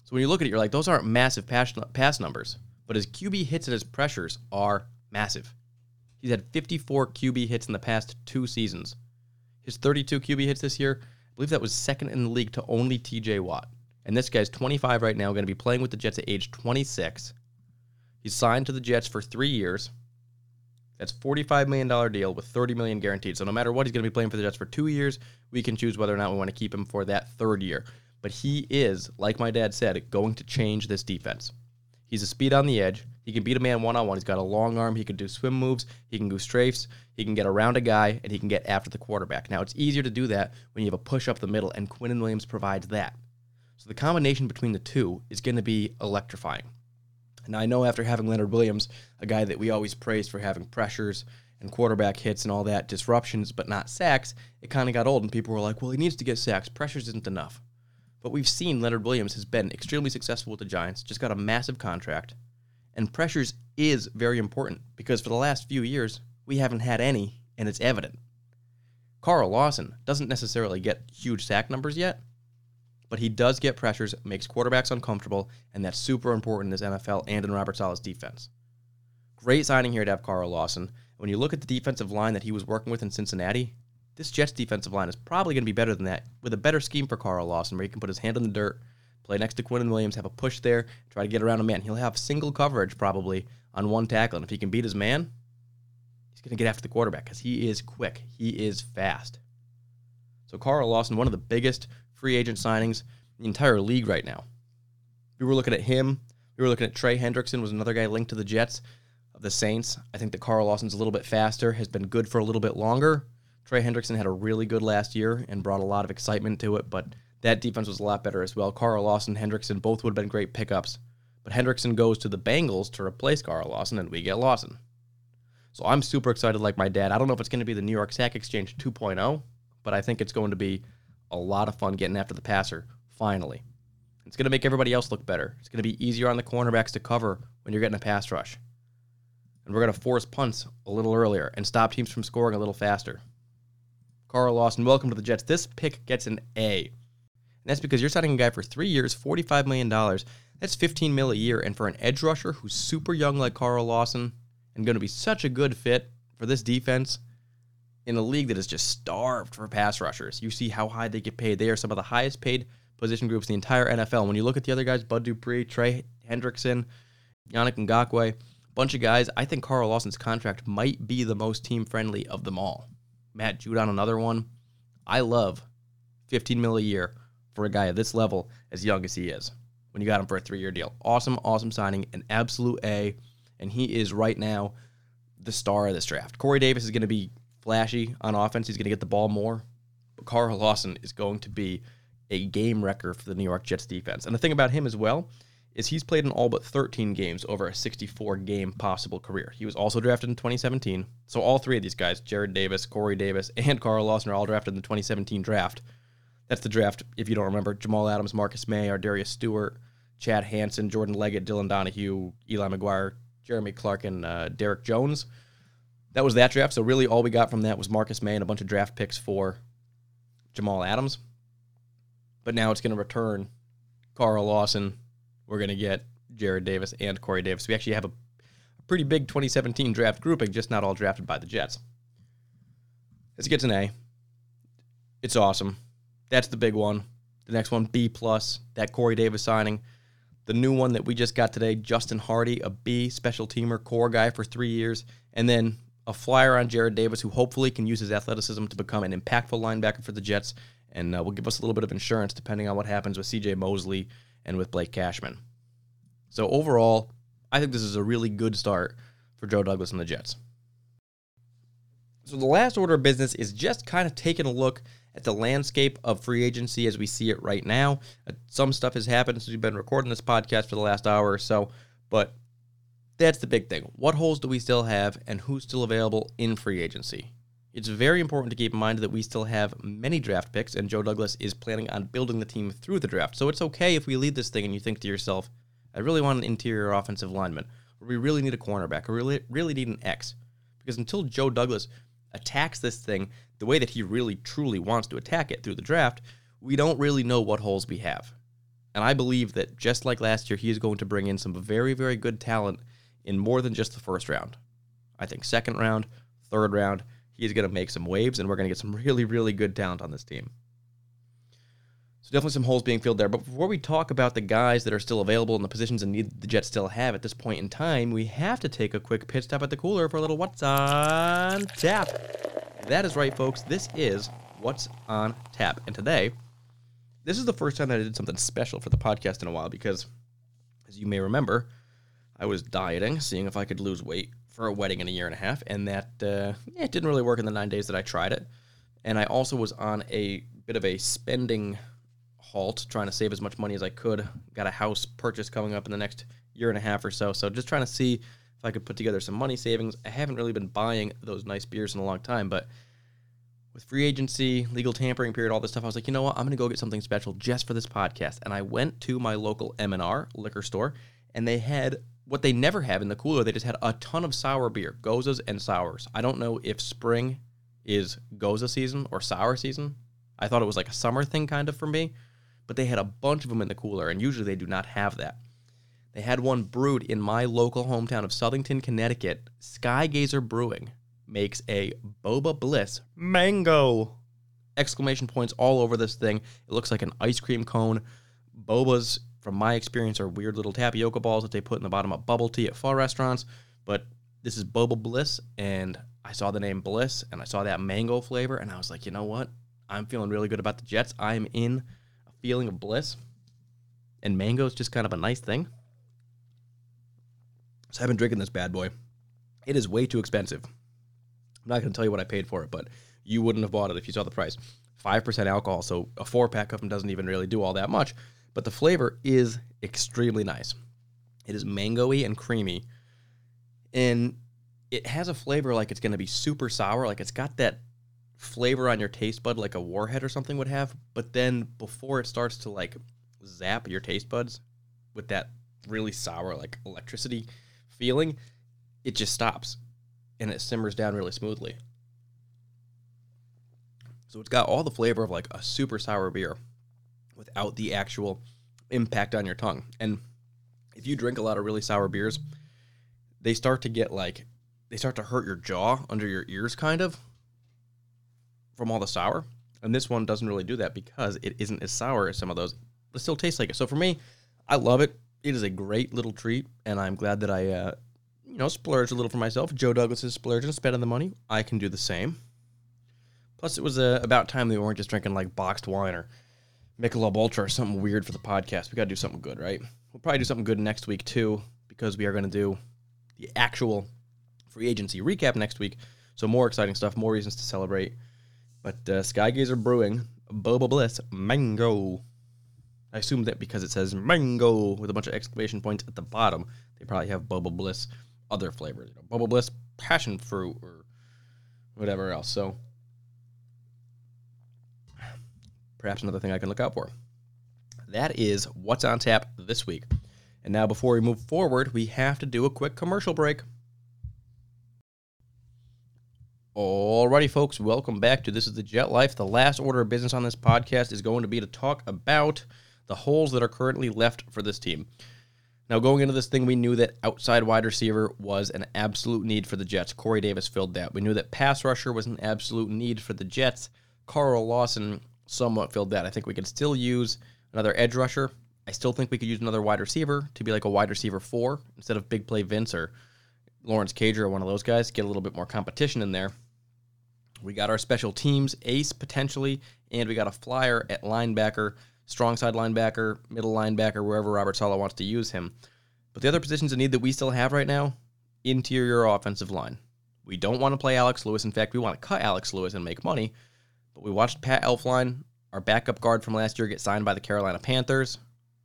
So when you look at it, you're like, those aren't massive pass, pass numbers, but his QB hits and his pressures are massive. He's had 54 QB hits in the past two seasons. His 32 QB hits this year, I believe that was second in the league to only TJ Watt. And this guy's 25 right now, going to be playing with the Jets at age 26. He's signed to the Jets for three years. That's $45 million deal with 30 million guaranteed. So no matter what, he's going to be playing for the Jets for two years. We can choose whether or not we want to keep him for that third year but he is, like my dad said, going to change this defense. He's a speed on the edge. He can beat a man one on one. He's got a long arm. He can do swim moves. He can do strafes. He can get around a guy, and he can get after the quarterback. Now, it's easier to do that when you have a push up the middle, and Quinnen Williams provides that. So the combination between the two is going to be electrifying. Now, I know after having Leonard Williams, a guy that we always praise for having pressures and quarterback hits and all that, disruptions, but not sacks, it kind of got old, and people were like, well, he needs to get sacks. Pressures isn't enough. But we've seen Leonard Williams has been extremely successful with the Giants, just got a massive contract. And pressures is very important because for the last few years, we haven't had any, and it's evident. Carl Lawson doesn't necessarily get huge sack numbers yet, but he does get pressures, makes quarterbacks uncomfortable, and that's super important in this NFL and in Robert Saleh's defense. Great signing here to have Carl Lawson. When you look at the defensive line that he was working with in Cincinnati, this Jets defensive line is probably going to be better than that with a better scheme for Carl Lawson where he can put his hand in the dirt, play next to Quinnen Williams, have a push there, try to get around a man. He'll have single coverage probably on one tackle. And if he can beat his man, he's going to get after the quarterback because he is quick. He is fast. So Carl Lawson, one of the biggest free agent signings in the entire league right now. We were looking at him. We were looking at Trey Hendrickson was another guy linked to the Jets of the Saints. I think that Carl Lawson's a little bit faster, has been good for a little bit longer. Trey Hendrickson had a really good last year and brought a lot of excitement to it, but that defense was a lot better as well. Carl Lawson, Hendrickson, both would have been great pickups. But Hendrickson goes to the Bengals to replace Carl Lawson, and we get Lawson. So I'm super excited like my dad. I don't know if it's going to be the New York Sack Exchange 2.0, but I think it's going to be a lot of fun getting after the passer, finally. It's going to make everybody else look better. It's going to be easier on the cornerbacks to cover when you're getting a pass rush. And we're going to force punts a little earlier and stop teams from scoring a little faster. Carl Lawson, welcome to the Jets. This pick gets an A. And that's because you're signing a guy for three years, $45 million. That's 15 mil a year. And for an edge rusher who's super young like Carl Lawson and going to be such a good fit for this defense in a league that is just starved for pass rushers, you see how high they get paid. They are some of the highest paid position groups in the entire NFL. When you look at the other guys, Bud Dupree, Trey Hendrickson, Yannick Ngakoue, bunch of guys, I think Carl Lawson's contract might be the most team friendly of them all. Matt Judon, another one. I love 15 mil a year for a guy at this level, as young as he is. When you got him for a three-year deal, awesome, awesome signing, an absolute A, and he is right now the star of this draft. Corey Davis is going to be flashy on offense. He's going to get the ball more, but Carl Lawson is going to be a game wrecker for the New York Jets defense. And the thing about him as well is he's played in all but 13 games over a 64 game possible career. He was also drafted in 2017. So all three of these guys, Jarrad Davis, Corey Davis, and Carl Lawson, are all drafted in the 2017 draft. That's the draft, if you don't remember. Jamal Adams, Marcus Maye, Ardarius Stewart, Chad Hansen, Jordan Leggett, Dylan Donahue, Eli McGuire, Jeremy Clark, and uh, Derrick Jones. That was that draft. So really all we got from that was Marcus Maye and a bunch of draft picks for Jamal Adams. But now it's going to return Carl Lawson, we're going to get Jarrad Davis and Corey Davis. We actually have a, a, pretty big 2017 draft grouping, just not all drafted by the Jets. This gets an A. It's awesome. That's the big one. The next one, B plus. That Corey Davis signing. The new one that we just got today, Justin Hardee, a B special teamer, core guy for three years, and then a flyer on Jarrad Davis, who hopefully can use his athleticism to become an impactful linebacker for the Jets, and uh, will give us a little bit of insurance depending on what happens with C.J. Mosley and with Blake Cashman. So overall, I think this is a really good start for Joe Douglas and the Jets. So the last order of business is just kind of taking a look at the landscape of free agency as we see it right now. Uh, some stuff has happened since we've been recording this podcast for the last hour or so, but that's the big thing. What holes do we still have and who's still available in free agency? It's very important to keep in mind that we still have many draft picks, and Joe Douglas is planning on building the team through the draft. So it's okay if we lead this thing and you think to yourself, I really want an interior offensive lineman, or we really need a cornerback, or really, really need an X. Because until Joe Douglas attacks this thing the way that he really truly wants to attack it through the draft, we don't really know what holes we have. And I believe that just like last year, he is going to bring in some very, very good talent in more than just the first round. I think second round, third round, he's going to make some waves, and we're going to get some really, really good talent on this team. So definitely some holes being filled there. But before we talk about the guys that are still available in the positions and need the Jets still have at this point in time, we have to take a quick pit stop at the cooler for a little what's on tap. That is right, folks. This is what's on tap, and today, this is the first time that I did something special for the podcast in a while because, as you may remember, I was dieting, seeing if I could lose weight for a wedding in a year and a half, and that uh, it didn't really work in the nine days that I tried it. And I also was on a bit of a spending halt, trying to save as much money as I could. Got a house purchase coming up in the next year and a half or so, so just trying to see if I could put together some money savings. I haven't really been buying those nice beers in a long time, but with free agency, legal tampering period, all this stuff, I was like, you know what? I'm going to go get something special just for this podcast. And I went to my local M&R liquor store, and they had what they never have in the cooler, they just had a ton of sour beer, goses and sours. I don't know if spring is gose season or sour season. I thought it was like a summer thing kind of for me, but they had a bunch of them in the cooler, and usually they do not have that. They had one brewed in my local hometown of Southington, Connecticut. Skygazer Brewing makes a Boba Bliss mango! Exclamation points all over this thing. It looks like an ice cream cone. Boba's from my experience, are weird little tapioca balls that they put in the bottom of bubble tea at pho restaurants. But this is Boba Bliss, and I saw the name Bliss, and I saw that mango flavor, and I was like, you know what? I'm feeling really good about the Jets. I'm in feeling of bliss, and mango is just kind of a nice thing. So I've been drinking this bad boy. It is way too expensive. I'm not going to tell you what I paid for it, but you wouldn't have bought it if you saw the price. 5% alcohol, so a four pack of them doesn't even really do all that much but the flavor is extremely nice. It is mangoey and creamy, and it has a flavor like it's going to be super sour. Like it's got that flavor on your taste bud like a warhead or something would have, but then before it starts to like zap your taste buds with that really sour like electricity feeling, it just stops and it simmers down really smoothly. So it's got all the flavor of like a super sour beer without the actual impact on your tongue. And if you drink a lot of really sour beers, they start to get like they start to hurt your jaw under your ears kind of from all the sour. And this one doesn't really do that because it isn't as sour as some of those. It still tastes like it. So for me, I love it. It is a great little treat, and I'm glad that I, uh, you know, splurged a little for myself. Joe Douglas is splurging, spending the money. I can do the same. Plus, it was uh, about time the weren't just drinking like boxed wine or Michelob Ultra or something weird for the podcast. We got to do something good, right? We'll probably do something good next week too, because we are going to do the actual free agency recap next week. So more exciting stuff, more reasons to celebrate. But uh, Skygazer Brewing, Boba Bliss, Mango. I assume that because it says Mango with a bunch of exclamation points at the bottom, they probably have Boba Bliss other flavors. You know, Boba Bliss passion fruit or whatever else. So perhaps another thing I can look out for. That is what's on tap this week. And now, before we move forward, we have to do a quick commercial break. Alrighty, folks, welcome back to This is the Jet Life. The last order of business on this podcast is going to be to talk about the holes that are currently left for this team. Now, going into this thing, we knew that outside wide receiver was an absolute need for the Jets. Corey Davis filled that. We knew that pass rusher was an absolute need for the Jets. Carl Lawson somewhat filled that. I think we could still use another edge rusher. I still think we could use another wide receiver to be like a wide receiver four instead of big play Vince or Lawrence Cager or one of those guys. Get a little bit more competition in there. We got our special teams ace potentially, and we got a flyer at linebacker, strong side linebacker, middle linebacker, wherever Robert Saleh wants to use him. But the other positions of need that we still have right now, interior offensive line. We don't want to play Alex Lewis. In fact, we want to cut Alex Lewis and make money. But we watched Pat Elflein, our backup guard from last year, get signed by the Carolina Panthers.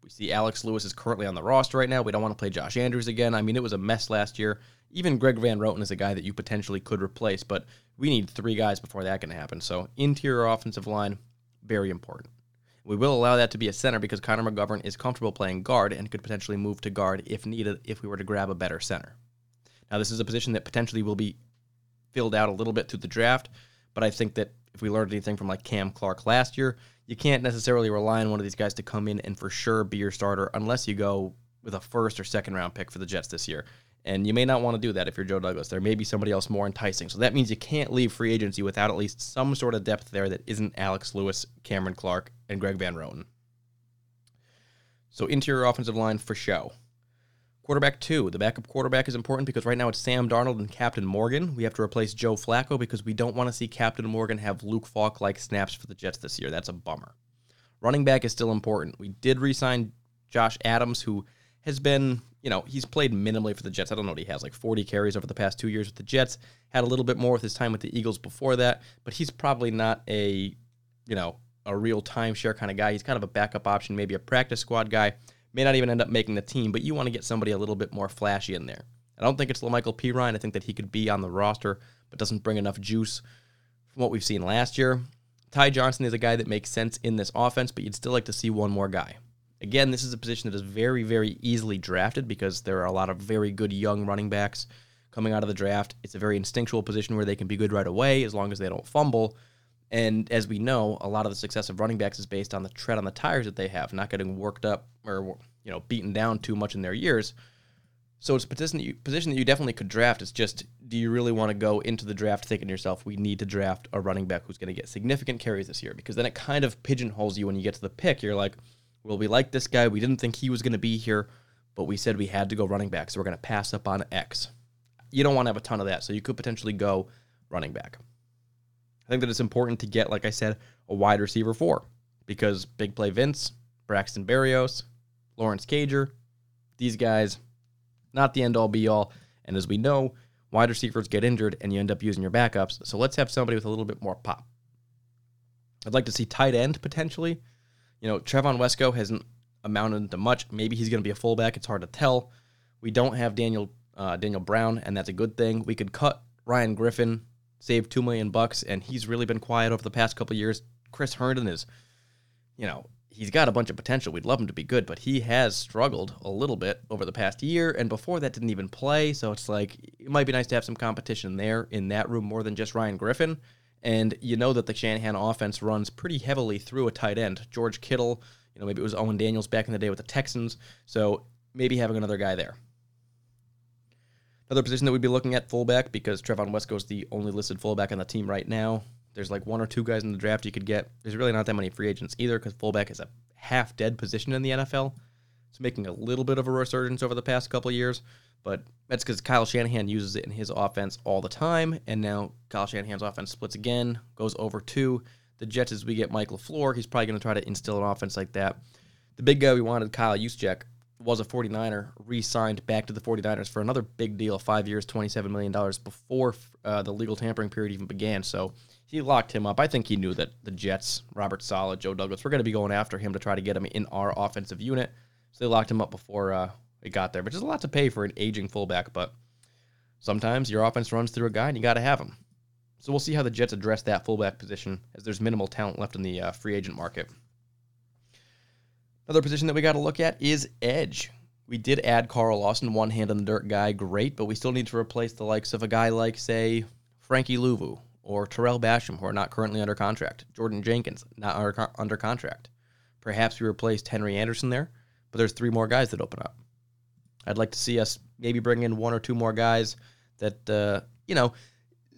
We see Alex Lewis is currently on the roster right now. We don't want to play Josh Andrews again. I mean, it was a mess last year. Even Greg Van Roten is a guy that you potentially could replace, but we need three guys before that can happen. So interior offensive line, very important. We will allow that to be a center because Connor McGovern is comfortable playing guard and could potentially move to guard if needed if we were to grab a better center. Now, this is a position that potentially will be filled out a little bit through the draft, but I think that if we learned anything from like Cam Clark last year, you can't necessarily rely on one of these guys to come in and for sure be your starter unless you go with a first or second round pick for the Jets this year. And you may not want to do that if you're Joe Douglas. There may be somebody else more enticing. So that means you can't leave free agency without at least some sort of depth there that isn't Alex Lewis, Cameron Clark, and Greg Van Roten. So interior offensive line for show. Quarterback two. The backup quarterback is important because right now it's Sam Darnold and Captain Morgan. We have to replace Joe Flacco because we don't want to see Captain Morgan have Luke Falk like snaps for the Jets this year. That's a bummer. Running back is still important. We did re sign Josh Adams, who has been, you know, he's played minimally for the Jets. I don't know what he has, like 40 carries over the past two years with the Jets. Had a little bit more with his time with the Eagles before that, but he's probably not a, you know, a real timeshare kind of guy. He's kind of a backup option, maybe a practice squad guy. May not even end up making the team, but you want to get somebody a little bit more flashy in there. I don't think it's La'Mical Perine. I think that he could be on the roster, but doesn't bring enough juice from what we've seen last year. Ty Johnson is a guy that makes sense in this offense, but you'd still like to see one more guy. Again, this is a position that is very, very easily drafted because there are a lot of very good young running backs coming out of the draft. It's a very instinctual position where they can be good right away as long as they don't fumble. And as we know, a lot of the success of running backs is based on the tread on the tires that they have, not getting worked up or you know beaten down too much in their years. So it's a position that you, position that you definitely could draft. It's just, do you really want to go into the draft thinking to yourself, we need to draft a running back who's going to get significant carries this year? Because then it kind of pigeonholes you when you get to the pick. You're like, well, we like this guy. We didn't think he was going to be here, but we said we had to go running back, so we're going to pass up on X. You don't want to have a ton of that, so you could potentially go running back. I think that it's important to get, like I said, a wide receiver four because big play Vince, Braxton Berrios, Lawrence Cager, these guys, not the end all be all. And as we know, wide receivers get injured and you end up using your backups. So let's have somebody with a little bit more pop. I'd like to see tight end potentially. You know, Trevon Wesco hasn't amounted to much. Maybe he's going to be a fullback. It's hard to tell. We don't have Daniel uh, Daniel Brown, and that's a good thing. We could cut Ryan Griffin save two million bucks, and he's really been quiet over the past couple years. Chris Herndon is, you know, he's got a bunch of potential. We'd love him to be good, but he has struggled a little bit over the past year, and before that didn't even play. So it's like it might be nice to have some competition there in that room more than just Ryan Griffin. And you know that the Shanahan offense runs pretty heavily through a tight end. George Kittle, you know, maybe it was Owen Daniels back in the day with the Texans. So maybe having another guy there. Another position that we'd be looking at fullback because Trevon Wesco is the only listed fullback on the team right now. There's like one or two guys in the draft you could get. There's really not that many free agents either because fullback is a half dead position in the NFL. It's making a little bit of a resurgence over the past couple years, but that's because Kyle Shanahan uses it in his offense all the time. And now Kyle Shanahan's offense splits again, goes over to the Jets as we get Mike LaFleur. He's probably going to try to instill an offense like that. The big guy we wanted, Kyle Juszczyk, was a 49er, re signed back to the 49ers for another big deal, five years, $27 million before uh, the legal tampering period even began. So he locked him up. I think he knew that the Jets, Robert Saleh, Joe Douglas, were going to be going after him to try to get him in our offensive unit. So they locked him up before uh, it got there, which is a lot to pay for an aging fullback. But sometimes your offense runs through a guy and you got to have him. So we'll see how the Jets address that fullback position as there's minimal talent left in the uh, free agent market. Another position that we got to look at is edge. We did add Carl Lawson, one hand on the dirt guy, great, but we still need to replace the likes of a guy like, say, Frankie Luvu or Tarell Basham, who are not currently under contract. Jordan Jenkins, not under, under contract. Perhaps we replaced Henry Anderson there, but there's three more guys that open up. I'd like to see us maybe bring in one or two more guys that, uh, you know,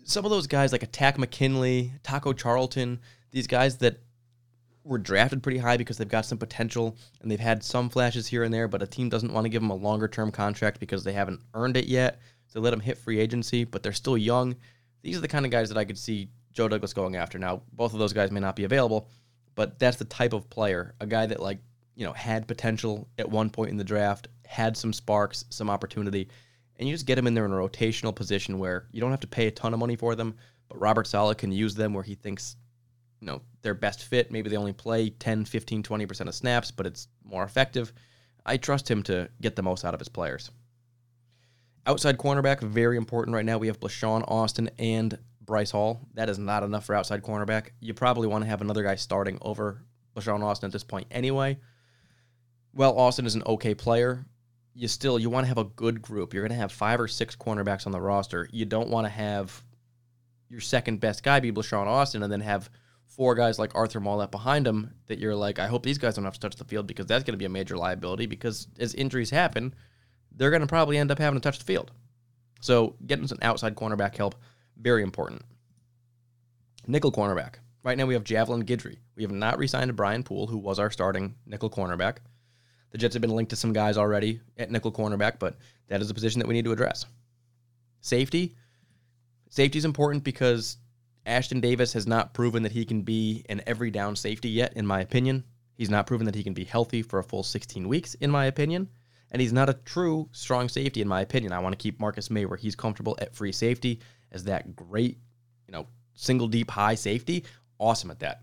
some of those guys like a Takk McKinley, Taco Charlton, these guys that were drafted pretty high because they've got some potential and they've had some flashes here and there, but a team doesn't want to give them a longer term contract because they haven't earned it yet. So let them hit free agency, but they're still young. These are the kind of guys that I could see Joe Douglas going after. Now, both of those guys may not be available, but that's the type of player, a guy that like, you know, had potential at one point in the draft, had some sparks, some opportunity, and you just get them in there in a rotational position where you don't have to pay a ton of money for them, but Robert Saleh can use them where he thinks you know their best fit. Maybe they only play 10, 15, 20% of snaps, but it's more effective. I trust him to get the most out of his players. Outside cornerback, very important right now. We have Blessuan Austin and Bryce Hall. That is not enough for outside cornerback. You probably want to have another guy starting over Blessuan Austin at this point anyway. Well, Austin is an okay player. You still you want to have a good group. You're going to have five or six cornerbacks on the roster. You don't want to have your second best guy be Blessuan Austin and then have four guys like Arthur Maulet behind him that you're like, I hope these guys don't have to touch the field because that's going to be a major liability because as injuries happen, they're going to probably end up having to touch the field. So getting some outside cornerback help, very important. Nickel cornerback. Right now we have Javelin Guidry. We have not re-signed Brian Poole, who was our starting nickel cornerback. The Jets have been linked to some guys already at nickel cornerback, but that is a position that we need to address. Safety. Safety is important because Ashtyn Davis has not proven that he can be an every down safety yet, in my opinion. He's not proven that he can be healthy for a full 16 weeks, in my opinion. And he's not a true strong safety, in my opinion. I want to keep Marcus Maye where he's comfortable at free safety as that great, you know, single deep high safety. Awesome at that.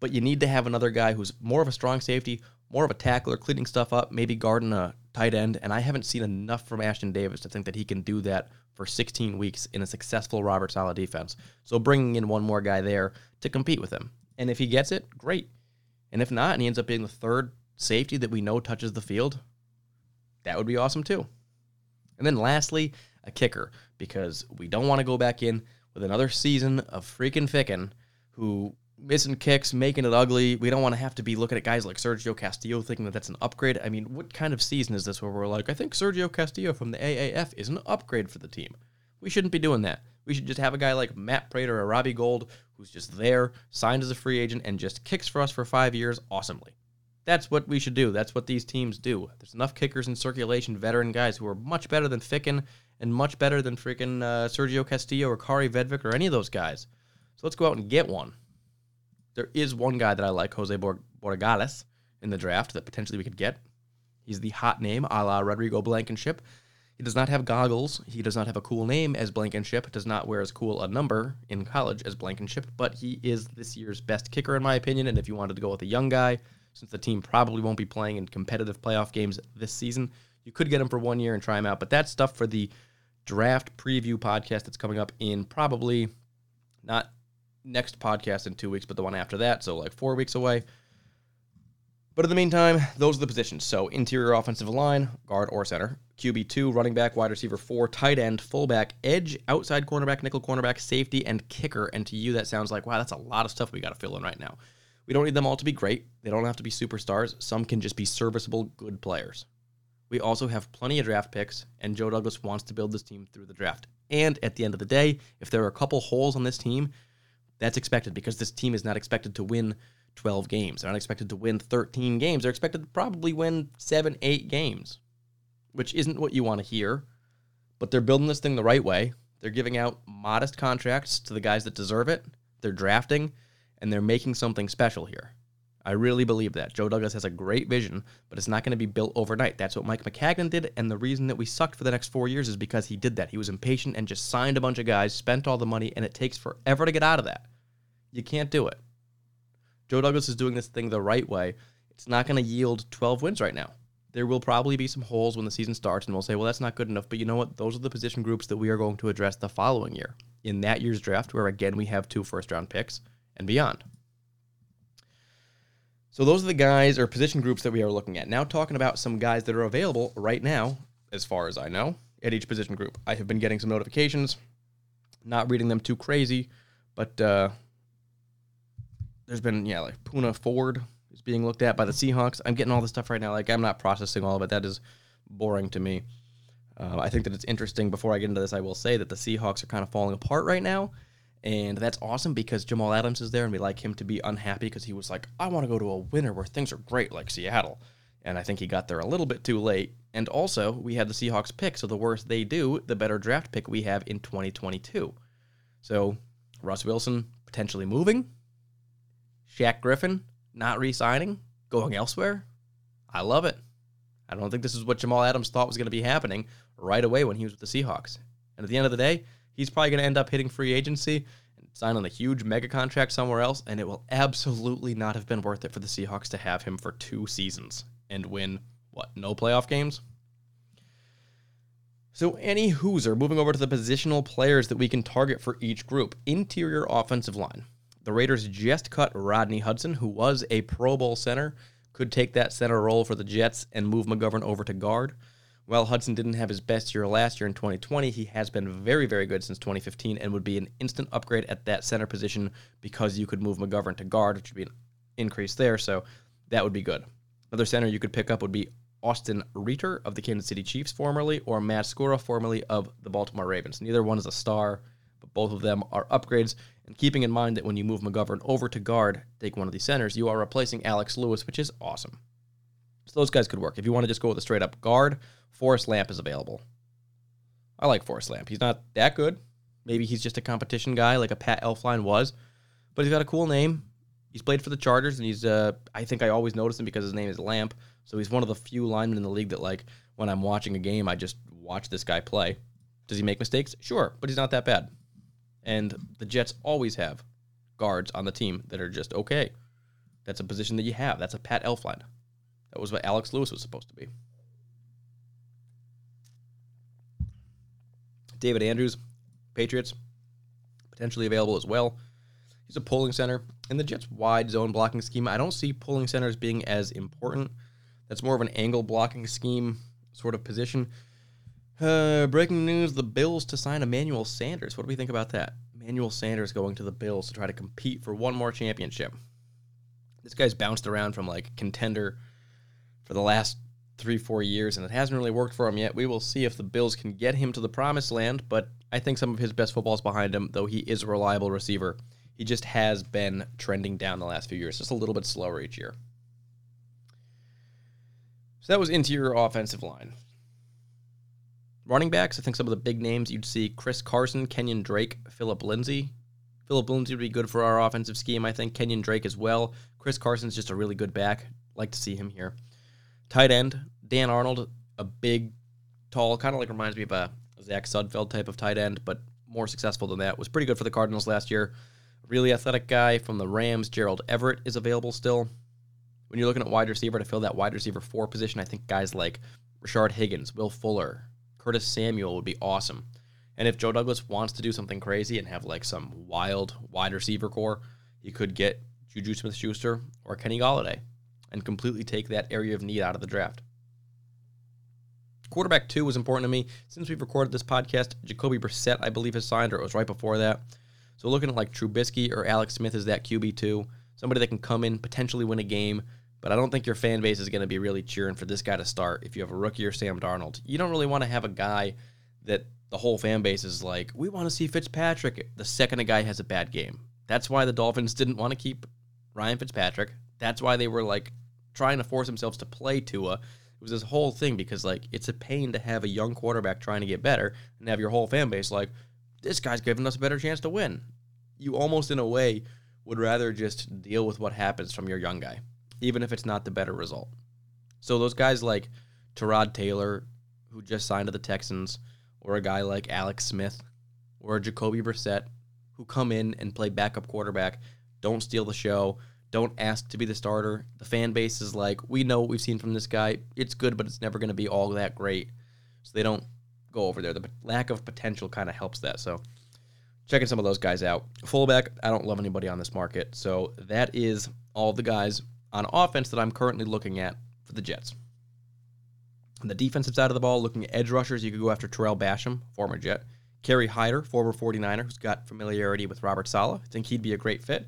But you need to have another guy who's more of a strong safety, more of a tackler, cleaning stuff up, maybe guarding a tight end. And I haven't seen enough from Ashtyn Davis to think that he can do that for 16 weeks in a successful Robert Saleh defense. So bringing in one more guy there to compete with him. And if he gets it, great. And if not, and he ends up being the third safety that we know touches the field, that would be awesome too. And then lastly, a kicker, because we don't want to go back in with another season of freaking Ficken who missing kicks, making it ugly. We don't want to have to be looking at guys like Sergio Castillo thinking that that's an upgrade. I mean, what kind of season is this where we're like, I think Sergio Castillo from the AAF is an upgrade for the team? We shouldn't be doing that. We should just have a guy like Matt Prater or Robbie Gould who's just there, signed as a free agent, and just kicks for us for five years awesomely. That's what we should do. That's what these teams do. There's enough kickers in circulation, veteran guys who are much better than Ficken and much better than freaking uh, Sergio Castillo or Kaare Vedvik or any of those guys. So let's go out and get one. There is one guy that I like, Jose Borregales, in the draft that potentially we could get. He's the hot name, a la Rodrigo Blankenship. He does not have goggles. He does not have a cool name as Blankenship. Does not wear as cool a number in college as Blankenship. But he is this year's best kicker, in my opinion. And if you wanted to go with a young guy, since the team probably won't be playing in competitive playoff games this season, you could get him for one year and try him out. But that's stuff for the draft preview podcast that's coming up in probably Not next podcast in two weeks, but the one after that. So like four weeks away. But in the meantime, those are the positions. So interior offensive line, guard or center, QB two, running back, wide receiver four, tight end, fullback, edge, outside cornerback, nickel cornerback, safety, and kicker. And to you, that sounds like wow, that's a lot of stuff we got to fill in right now. We don't need them all to be great. They don't have to be superstars. Some can just be serviceable, good players. We also have plenty of draft picks, and Joe Douglas wants to build this team through the draft. And at the end of the day, if there are a couple holes on this team, that's expected because this team is not expected to win 12 games. They're not expected to win 13 games. They're expected to probably win seven, eight games, which isn't what you want to hear. But they're building this thing the right way. They're giving out modest contracts to the guys that deserve it. They're drafting, and they're making something special here. I really believe that. Joe Douglas has a great vision, but it's not going to be built overnight. That's what Mike Maccagnan did, and the reason that we sucked for the next four years is because he did that. He was impatient and just signed a bunch of guys, spent all the money, and it takes forever to get out of that. You can't do it. Joe Douglas is doing this thing the right way. It's not going to yield 12 wins right now. There will probably be some holes when the season starts, and we'll say, well, that's not good enough. But you know what? Those are the position groups that we are going to address the following year in that year's draft, where again we have two first round picks and beyond. So those are the guys or position groups that we are looking at. Now talking about some guys that are available right now, as far as I know, at each position group. I have been getting some notifications, not reading them too crazy, but uh, there's been yeah like Poona Ford is being looked at by the Seahawks. I'm getting all this stuff right now. Like I'm not processing all of it. That is boring to me. Uh, I think that it's interesting. Before I get into this, I will say that the Seahawks are kind of falling apart right now. And that's awesome because Jamal Adams is there, and we like him to be unhappy because he was like, I want to go to a winner where things are great, like Seattle. And I think he got there a little bit too late. And also, we had the Seahawks pick, so the worse they do, the better draft pick we have in 2022. So, Russ Wilson potentially moving, Shaq Griffin not re signing, going elsewhere. I love it. I don't think this is what Jamal Adams thought was going to be happening right away when he was with the Seahawks. And at the end of the day, he's probably going to end up hitting free agency and sign on a huge mega contract somewhere else, and it will absolutely not have been worth it for the Seahawks to have him for two seasons and win, what, no playoff games? So, any Hooser, moving over to the positional players that we can target for each group. Interior offensive line. The Raiders just cut Rodney Hudson, who was a Pro Bowl center, could take that center role for the Jets and move McGovern over to guard. While Hudson didn't have his best year last year in 2020, he has been very, very good since 2015 and would be an instant upgrade at that center position because you could move McGovern to guard, which would be an increase there. So that would be good. Another center you could pick up would be Austin Reiter of the Kansas City Chiefs formerly, or Matt Skura formerly of the Baltimore Ravens. Neither one is a star, but both of them are upgrades. And keeping in mind that when you move McGovern over to guard, take one of these centers, you are replacing Alex Lewis, which is awesome. So those guys could work. If you want to just go with a straight up guard, Forrest Lamp is available. I like Forrest Lamp. He's not that good. Maybe he's just a competition guy like a Pat Elflein was, but he's got a cool name. He's played for the Chargers, and he's uh, I think I always notice him because his name is Lamp. So he's one of the few linemen in the league that like when I'm watching a game, I just watch this guy play. Does he make mistakes? Sure, but he's not that bad. And the Jets always have guards on the team that are just okay. That's a position that you have. That's a Pat Elflein. That was what Alex Lewis was supposed to be. David Andrews, Patriots, potentially available as well. He's a pulling center. In the Jets' wide zone blocking scheme, I don't see pulling centers being as important. That's more of an angle blocking scheme sort of position. Uh, breaking news the Bills to sign Emmanuel Sanders. What do we think about that? Emmanuel Sanders going to the Bills to try to compete for one more championship. This guy's bounced around from like contender for the last three, four years, and it hasn't really worked for him yet. We will see if the Bills can get him to the promised land, but I think some of his best football is behind him, though he is a reliable receiver. He just has been trending down the last few years, just a little bit slower each year. So that was interior offensive line. Running backs, I think some of the big names you'd see Chris Carson, Kenyon Drake, Phillip Lindsay. Phillip Lindsay would be good for our offensive scheme. I think Kenyon Drake as well. Chris Carson's just a really good back. Like to see him here. Tight end, Dan Arnold, a big, tall, kind of like reminds me of a Zach Sudfeld type of tight end, but more successful than that. Was pretty good for the Cardinals last year. Really athletic guy from the Rams, Gerald Everett, is available still. When you're looking at wide receiver to fill that wide receiver four position, I think guys like Rashard Higgins, Will Fuller, Curtis Samuel would be awesome. And if Joe Douglas wants to do something crazy and have like some wild wide receiver core, he could get Juju Smith Schuster or Kenny Golladay and completely take that area of need out of the draft. Quarterback two was important to me. Since we've recorded this podcast, Jacoby Brissett, I believe, has signed, or it was right before that. So looking at like Trubisky or Alex Smith is that QB2, somebody that can come in, potentially win a game, but I don't think your fan base is going to be really cheering for this guy to start if you have a rookie or Sam Darnold. You don't really want to have a guy that the whole fan base is like, we want to see Fitzpatrick the second a guy has a bad game. That's why the Dolphins didn't want to keep Ryan Fitzpatrick. That's why they were like trying to force themselves to play Tua. It was this whole thing because like it's a pain to have a young quarterback trying to get better and have your whole fan base like, this guy's giving us a better chance to win. You almost in a way would rather just deal with what happens from your young guy, even if it's not the better result. So those guys like Tyrod Taylor, who just signed to the Texans, or a guy like Alex Smith, or Jacoby Brissett, who come in and play backup quarterback, don't steal the show, don't ask to be the starter. The fan base is like, we know what we've seen from this guy. It's good, but it's never going to be all that great. So they don't go over there. The lack of potential kind of helps that. So checking some of those guys out. Fullback, I don't love anybody on this market. So that is all the guys on offense that I'm currently looking at for the Jets. On the defensive side of the ball, looking at edge rushers, you could go after Terrell Basham, former Jet. Kerry Hyder, former 49er, who's got familiarity with Robert Saleh. I think he'd be a great fit.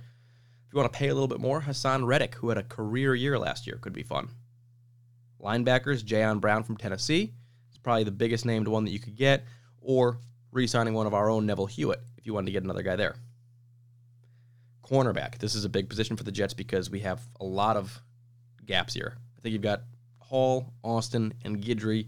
If you want to pay a little bit more, Haason Reddick, who had a career year last year, could be fun. Linebackers, Jayon Brown from Tennessee. It's probably the biggest named one that you could get. Or re signing one of our own, Neville Hewitt, if you wanted to get another guy there. Cornerback. This is a big position for the Jets because we have a lot of gaps here. I think you've got Hall, Austin, and Guidry.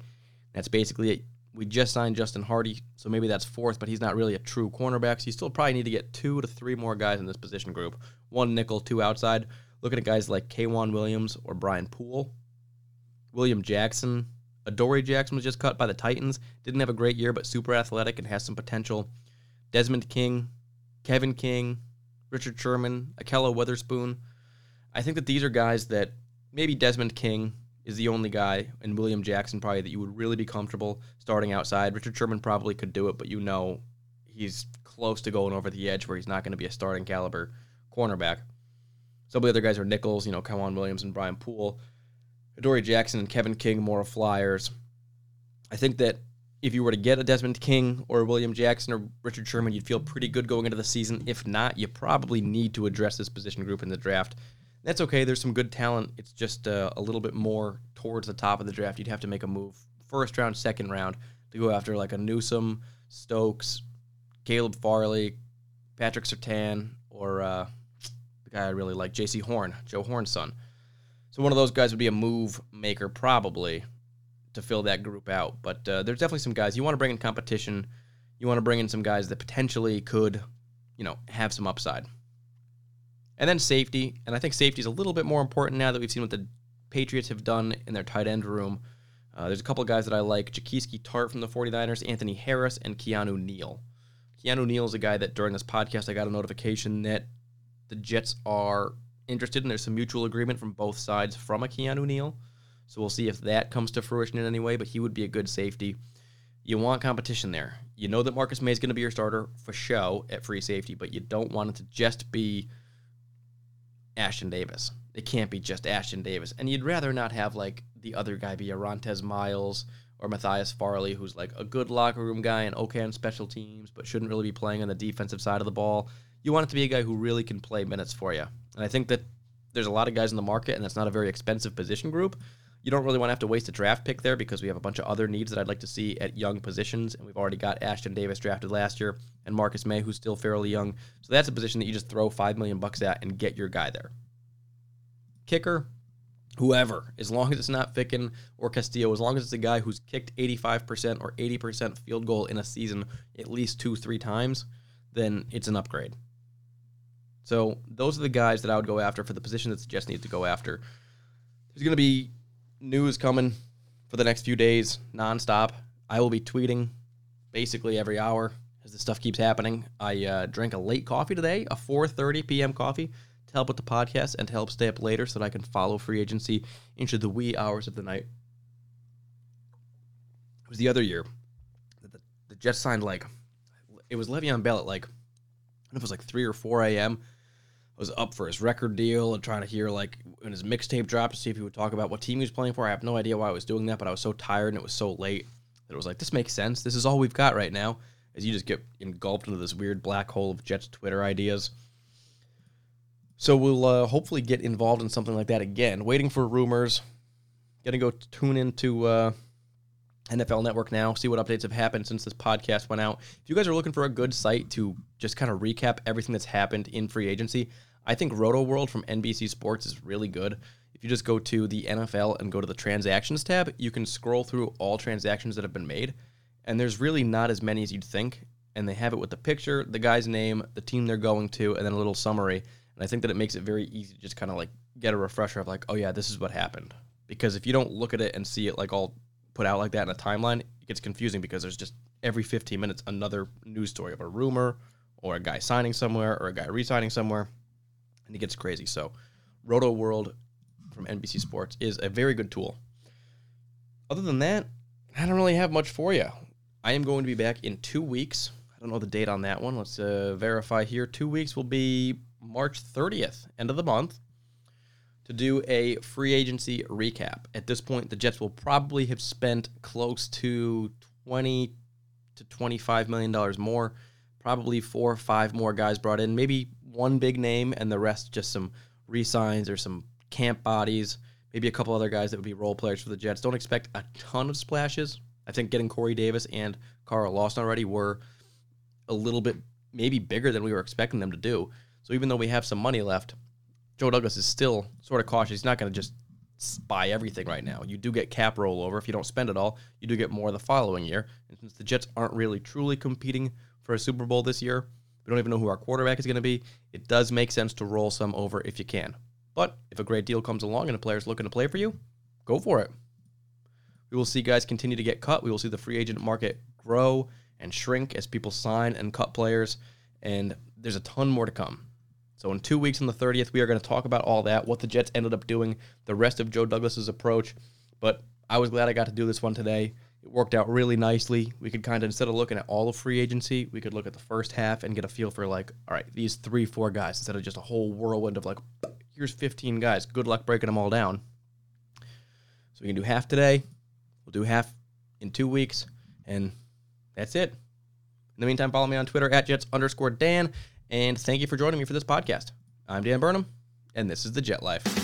That's basically it. We just signed Justin Hardee, so maybe that's fourth, but he's not really a true cornerback. So you still probably need to get two to three more guys in this position group. One nickel, two outside. Looking at guys like K'Waun Williams or Brian Poole. William Jackson. Adoree Jackson was just cut by the Titans. Didn't have a great year, but super athletic and has some potential. Desmond King, Kevin King, Richard Sherman, Ahkello Witherspoon. I think that these are guys that maybe Desmond King is the only guy, and William Jackson probably that you would really be comfortable starting outside. Richard Sherman probably could do it, but you know he's close to going over the edge where he's not going to be a starting caliber cornerback. Some of the other guys are Nichols, you know, K'Waun Williams and Brian Poole. Dory Jackson and Kevin King, more flyers. I think that if you were to get a Desmond King or William Jackson or Richard Sherman, you'd feel pretty good going into the season. If not, you probably need to address this position group in the draft. That's okay. There's some good talent. It's just uh, a little bit more towards the top of the draft. You'd have to make a move first round, second round to go after like a Newsome, Stokes, Caleb Farley, Patrick Surtain, or uh, guy I really like, Jaycee Horn, Joe Horn's son. So one of those guys would be a move maker probably to fill that group out. But uh, there's definitely some guys you want to bring in competition. You want to bring in some guys that potentially could, you know, have some upside. And then safety, and I think safety is a little bit more important now that we've seen what the Patriots have done in their tight end room. Uh, there's a couple guys that I like Jaquiski Tartt from the 49ers, Anthony Harris, and Keanu Neal. Keanu Neal is a guy that during this podcast I got a notification that the Jets are interested, and there's some mutual agreement from both sides from a Keanu Neal. So we'll see if that comes to fruition in any way, but he would be a good safety. You want competition there. You know that Marcus Maye is going to be your starter for show at free safety, but you don't want it to just be Ashtyn Davis. It can't be just Ashtyn Davis. And you'd rather not have like the other guy be a Rontez Miles or Matthias Farley, who's like a good locker room guy and okay on special teams, but shouldn't really be playing on the defensive side of the ball. You want it to be a guy who really can play minutes for you. And I think that there's a lot of guys in the market, and that's not a very expensive position group. You don't really want to have to waste a draft pick there because we have a bunch of other needs that I'd like to see at young positions, and we've already got Ashtyn Davis drafted last year and Marcus Maye, who's still fairly young. So that's a position that you just throw five million bucks at and get your guy there. Kicker, whoever, as long as it's not Ficken or Castillo, as long as it's a guy who's kicked 85% or 80% field goal in a season at least two, three times, then it's an upgrade. So those are the guys that I would go after for the position that the Jets need to go after. There's going to be news coming for the next few days, nonstop. I will be tweeting basically every hour as this stuff keeps happening. I uh, drank a late coffee today, a 4:30 p.m. coffee, to help with the podcast and to help stay up later so that I can follow free agency into the wee hours of the night. It was the other year that the, the Jets signed like it was Le'Veon Bell at like, I don't know if it was like 3 or 4 a.m. Was up for his record deal and trying to hear like when his mixtape dropped to see if he would talk about what team he was playing for. I have no idea why I was doing that, but I was so tired and it was so late that it was like, this makes sense. This is all we've got right now. As you just get engulfed into this weird black hole of Jets Twitter ideas. So we'll uh, hopefully get involved in something like that again. Waiting for rumors. Gonna go tune into uh, NFL Network now, see what updates have happened since this podcast went out. If you guys are looking for a good site to just kind of recap everything that's happened in free agency, I think Rotoworld from NBC Sports is really good. If you just go to the NFL and go to the transactions tab, you can scroll through all transactions that have been made, and there's really not as many as you'd think. And they have it with the picture, the guy's name, the team they're going to, and then a little summary. And I think that it makes it very easy to just kind of like get a refresher of like, oh yeah, this is what happened. Because if you don't look at it and see it like all put out like that in a timeline, it gets confusing because there's just every 15 minutes another news story of a rumor or a guy signing somewhere or a guy re-signing somewhere, and it gets crazy. So, Rotoworld from NBC Sports is a very good tool. Other than that, I don't really have much for you. I am going to be back in two weeks. I don't know the date on that one. Let's uh, verify here. Two weeks will be March 30th, end of the month to do a free agency recap. At this point, the Jets will probably have spent close to 20 to 25 million dollars more, probably four or five more guys brought in, maybe one big name and the rest just some re-signs or some camp bodies, maybe a couple other guys that would be role players for the Jets. Don't expect a ton of splashes. I think getting Corey Davis and Carl Lawson already were a little bit maybe bigger than we were expecting them to do. So even though we have some money left, Joe Douglas is still sort of cautious. He's not going to just buy everything right now. You do get cap rollover. If you don't spend it all, you do get more the following year. And since the Jets aren't really truly competing for a Super Bowl this year, we don't even know who our quarterback is going to be. It does make sense to roll some over if you can. But if a great deal comes along and a player's looking to play for you, go for it. We will see guys continue to get cut. We will see the free agent market grow and shrink as people sign and cut players. And there's a ton more to come. So in two weeks on the 30th, we are going to talk about all that, what the Jets ended up doing, the rest of Joe Douglas's approach. But I was glad I got to do this one today. It worked out really nicely. We could kind of instead of looking at all of free agency, we could look at the first half and get a feel for like, all right, these three, four guys instead of just a whole whirlwind of like, here's 15 guys. Good luck breaking them all down. So we can do half today. We'll do half in two weeks, and that's it. In the meantime, follow me on Twitter at Jets underscore Dan and thank you for joining me for this podcast. I'm Dan Burnham, and this is The Jet Life.